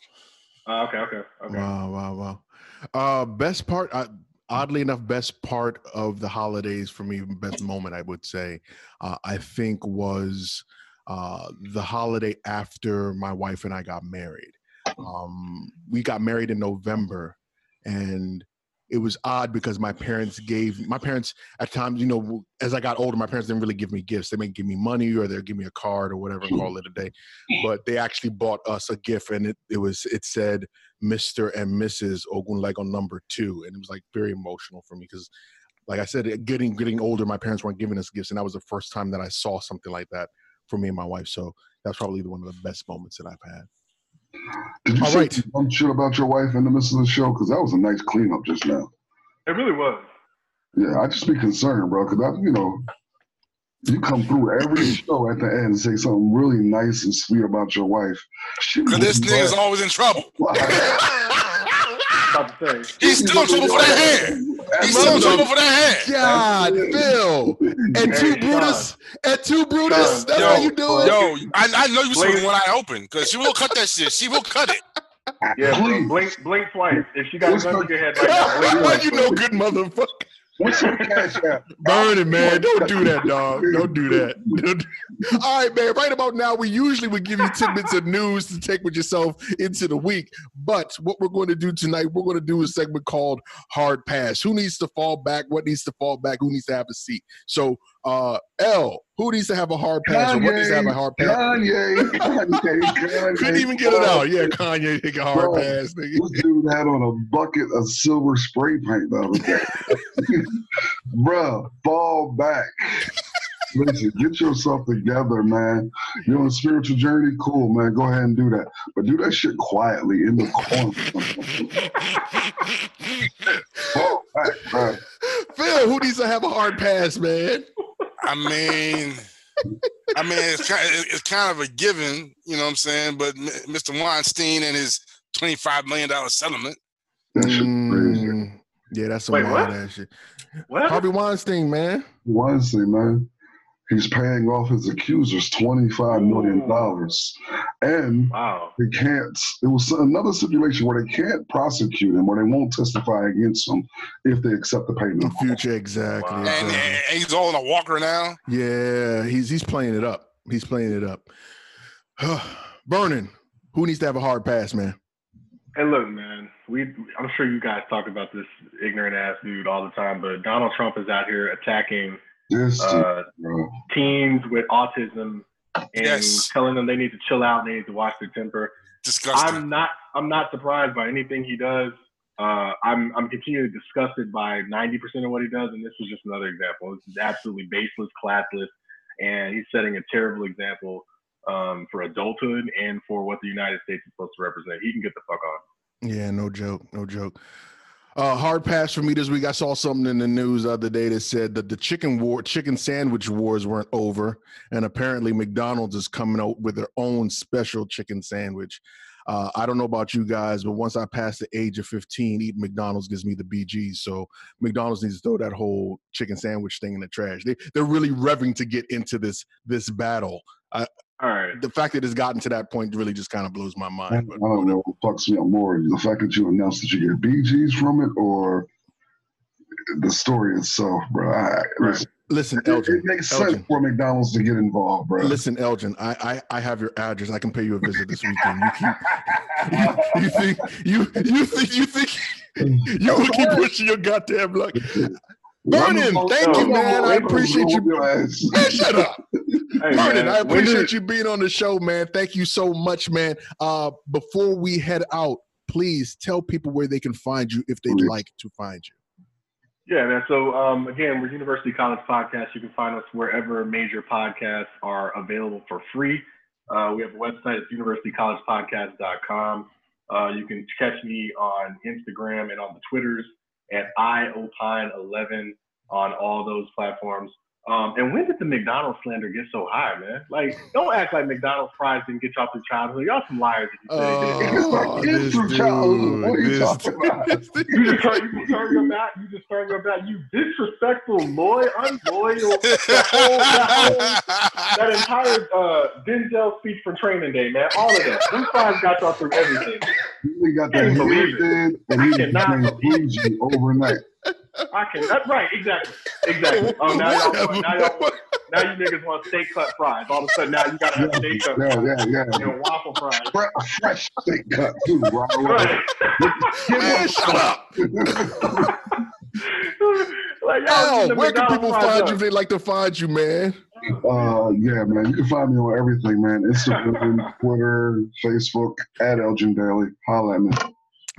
Uh, okay, okay, okay. Wow, wow, wow. Uh, best part, uh, oddly enough, best part of the holidays for me, best moment, I would say, uh, I think was uh, the holiday after my wife and I got married. Um, we got married in November, and it was odd because my parents gave my parents at times, you know, as I got older, my parents didn't really give me gifts. They may give me money or they'll give me a card or whatever and call it a day. (laughs) But they actually bought us a gift, and it, it was it said Mr. and Mrs. Ogunlego number two. And it was like very emotional for me because like I said, getting getting older, my parents weren't giving us gifts, and that was the first time that I saw something like that for me and my wife. So that's probably one of the best moments that I've had. Did you All say right. some shit about your wife in the midst of the show? Because that was a nice cleanup just now. It really was. Yeah, I just be concerned, bro. Because I, you know, you come through every (clears throat) show at the end and say something really nice and sweet about your wife. Cause this nigga's always in trouble. (laughs) About to say. He's still in trouble for that hand. He's still in trouble for that hand. God, Phil, and two Brutus, and two Brutus. That's yo, how you do it. Yo, I, I know you Blake- swing one eye open because she will cut that shit. She will cut it. Yeah, bro. Please. Blink, blink twice. If she got a gun (laughs) to your head right now, blink twice. you know, good motherfucker. What's your cash app? Burn it, man. Don't do that, dog. Don't do that. Don't do- All right, man. Right about now, we usually would give you tidbits of news to take with yourself into the week. But what we're going to do tonight, we're going to do a segment called Hard Pass. Who needs to fall back? What needs to fall back? Who needs to have a seat? So, uh, L, who needs to have a hard pass? Or what needs to have a hard pass? Kanye, Kanye, (laughs) Kanye. Couldn't even get it out. Yeah, Kanye take a hard Bro. pass. Nigga. This dude had on a bucket of silver spray paint the other day. (laughs) Bruh, fall back. Listen, get yourself together, man. You're on a spiritual journey, cool, man. Go ahead and do that, but do that shit quietly in the corner. (laughs) Phil, who needs to have a hard pass, man? I mean, I mean, it's kind, it's kind of a given, you know what I'm saying? But Mr. Weinstein and his $25 million settlement. That crazy. Mm, yeah, that's some Wait, wild what? ass shit. What? Harvey Weinstein, man. Weinstein, man. He's paying off his accusers $25 million. Mm. And Wow. they can't, it was another stipulation where they can't prosecute him or they won't testify against him if they accept the The payment. future, exactly. Wow. And, exactly. and he's all in a walker now. Yeah, he's he's playing it up. He's playing it up. (sighs) Vernon. Who needs to have a hard pass, man? And look, man, we I'm sure you guys talk about this ignorant ass dude all the time, but Donald Trump is out here attacking This dude, uh, bro. teens with autism and Yes. telling them they need to chill out, and they need to watch their temper. Disgusting. I'm not I'm not surprised by anything he does. Uh, I'm I'm continually disgusted by 90% of what he does, and this was just another example. This is absolutely baseless, classless, and he's setting a terrible example um, for adulthood and for what the United States is supposed to represent. He can get the fuck on. Yeah, no joke, no joke. Uh, hard pass for me this week. I saw something in the news the other day that said that the chicken war, chicken sandwich wars weren't over, and apparently McDonald's is coming out with their own special chicken sandwich. Uh, I don't know about you guys, but once I pass the age of 15, eating McDonald's gives me the BGs. So McDonald's needs to throw that whole chicken sandwich thing in the trash. They they're really revving to get into this this battle. All right. The fact that it's gotten to that point really just kind of blows my mind. But don't know what fucks me up more the fact that you announced that you get BGs from it or the story itself, bro. I, listen, listen, it, Elgin, it makes Elgin. sense for McDonald's to get involved, bro. Listen, Elgin, I, I I have your address. I can pay you a visit this weekend. You keep you, (laughs) you think you you think you think you will keep (laughs) pushing your goddamn luck. Vernon, thank you, man. I appreciate you. Man, shut up. (laughs) Hey, Vernon, I appreciate you being on the show, man. Thank you so much, man. Uh, before we head out, please tell people where they can find you if they'd like to find you. Yeah, man. So um, again, we're University College Podcast. You can find us wherever major podcasts are available for free. Uh, we have a website. It's universitycollegepodcast.com. Uh, you can catch me on Instagram and on the Twitters at iopine11 on all those platforms. Um, and when did the McDonald's slander get so high, man? Like, don't act like McDonald's fries didn't get y'all through childhood. Y'all some liars if you say they did. Oh, (laughs) this through childhood. What are you talking about? (laughs) You just turn, you turn your back. You just turn your back. You disrespectful, loyal, unloyal. That whole, that whole, that entire uh, Denzel speech from Training Day, man. All of that. Them five got y'all through everything. He got that Can't believe it. did, and he became believe bougie overnight. I can. That's right. Exactly. Exactly. (laughs) Oh, now y'all want, now y'all want, (laughs) now you niggas want steak cut fries. All of a sudden, now you gotta have steak cut Yeah, fries yeah, yeah. and waffle fries. Fre- Fresh steak cut too, bro. (laughs) Right. Man, shut up. like y'all Oh, where can people find up. you if they'd like to find you, man? Uh, yeah, man. You can find me on everything, man. Instagram, Twitter, Facebook, at Elgin Daily. Holla at me.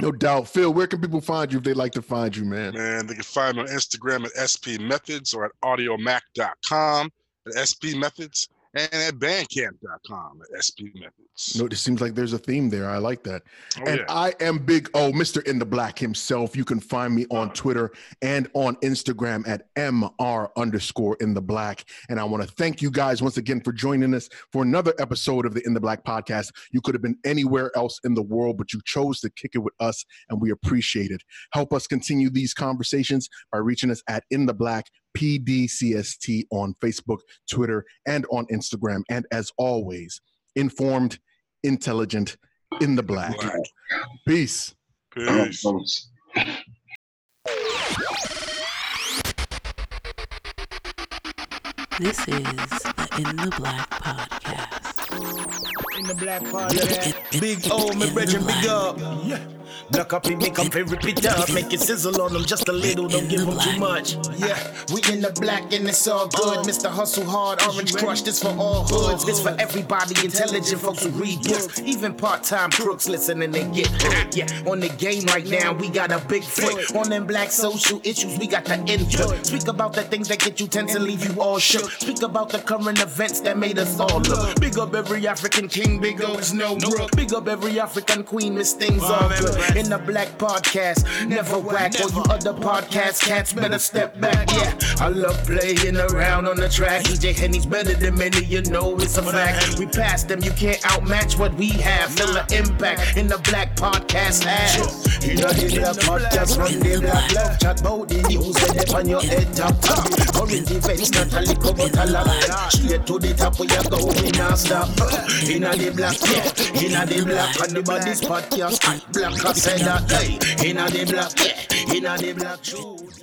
No doubt. Phil, where can people find you if they'd like to find you, man? Man, they can find me on Instagram at SP Methods or at audiomack.com at SP Methods and at bandcamp.com at SP Methods. No, it seems like there's a theme there. I like that. Oh, and yeah. I am Big oh, O, Mr. In the Black himself. You can find me on uh-huh. Twitter and on Instagram at MR underscore in the black. And I want to thank you guys once again for joining us for another episode of the In the Black podcast. You could have been anywhere else in the world, but you chose to kick it with us, and we appreciate it. Help us continue these conversations by reaching us at In the Black PDCST on Facebook, Twitter, and on Instagram. And as always, informed, intelligent, in the black. Black. Peace. Peace. This is the In the Black podcast. In the black podcast. Big O, me In brethren, big up. Yeah. Black up, make them fi rip it up. Make it sizzle on them just a little, don't give them too much. Yeah, we in the black and it's all good. Oh. Mr. Hustle Hard, Orange Crush, this for all hoods. This for oh. everybody, intelligent folks who read books. Even part-time crooks listen and they get hooked. Yeah, on the game right now, we got a big foot. On them black social issues, we got the input. Speak about the things that get you tense and leave you all shook. Speak about the current events that made us all look. Big up every African king, big O's no rook. Big up every African queen, Miss Things all good. In the black podcast, never whack. All you other podcast cats better step back. Yeah, I love playing around on the track. DJ Henny's better than many, you know it's a fact. We passed them, you can't outmatch what we have. Feel the impact in the black podcast has. You know the black podcast from the black love chat about the news and they on your head top top. Current events not a little but a lot. Straight to the top where you go, we not stop. In the black, yeah. In the black, and the body's podcast. Black, said that, hey. In the black, yeah. In the black, true.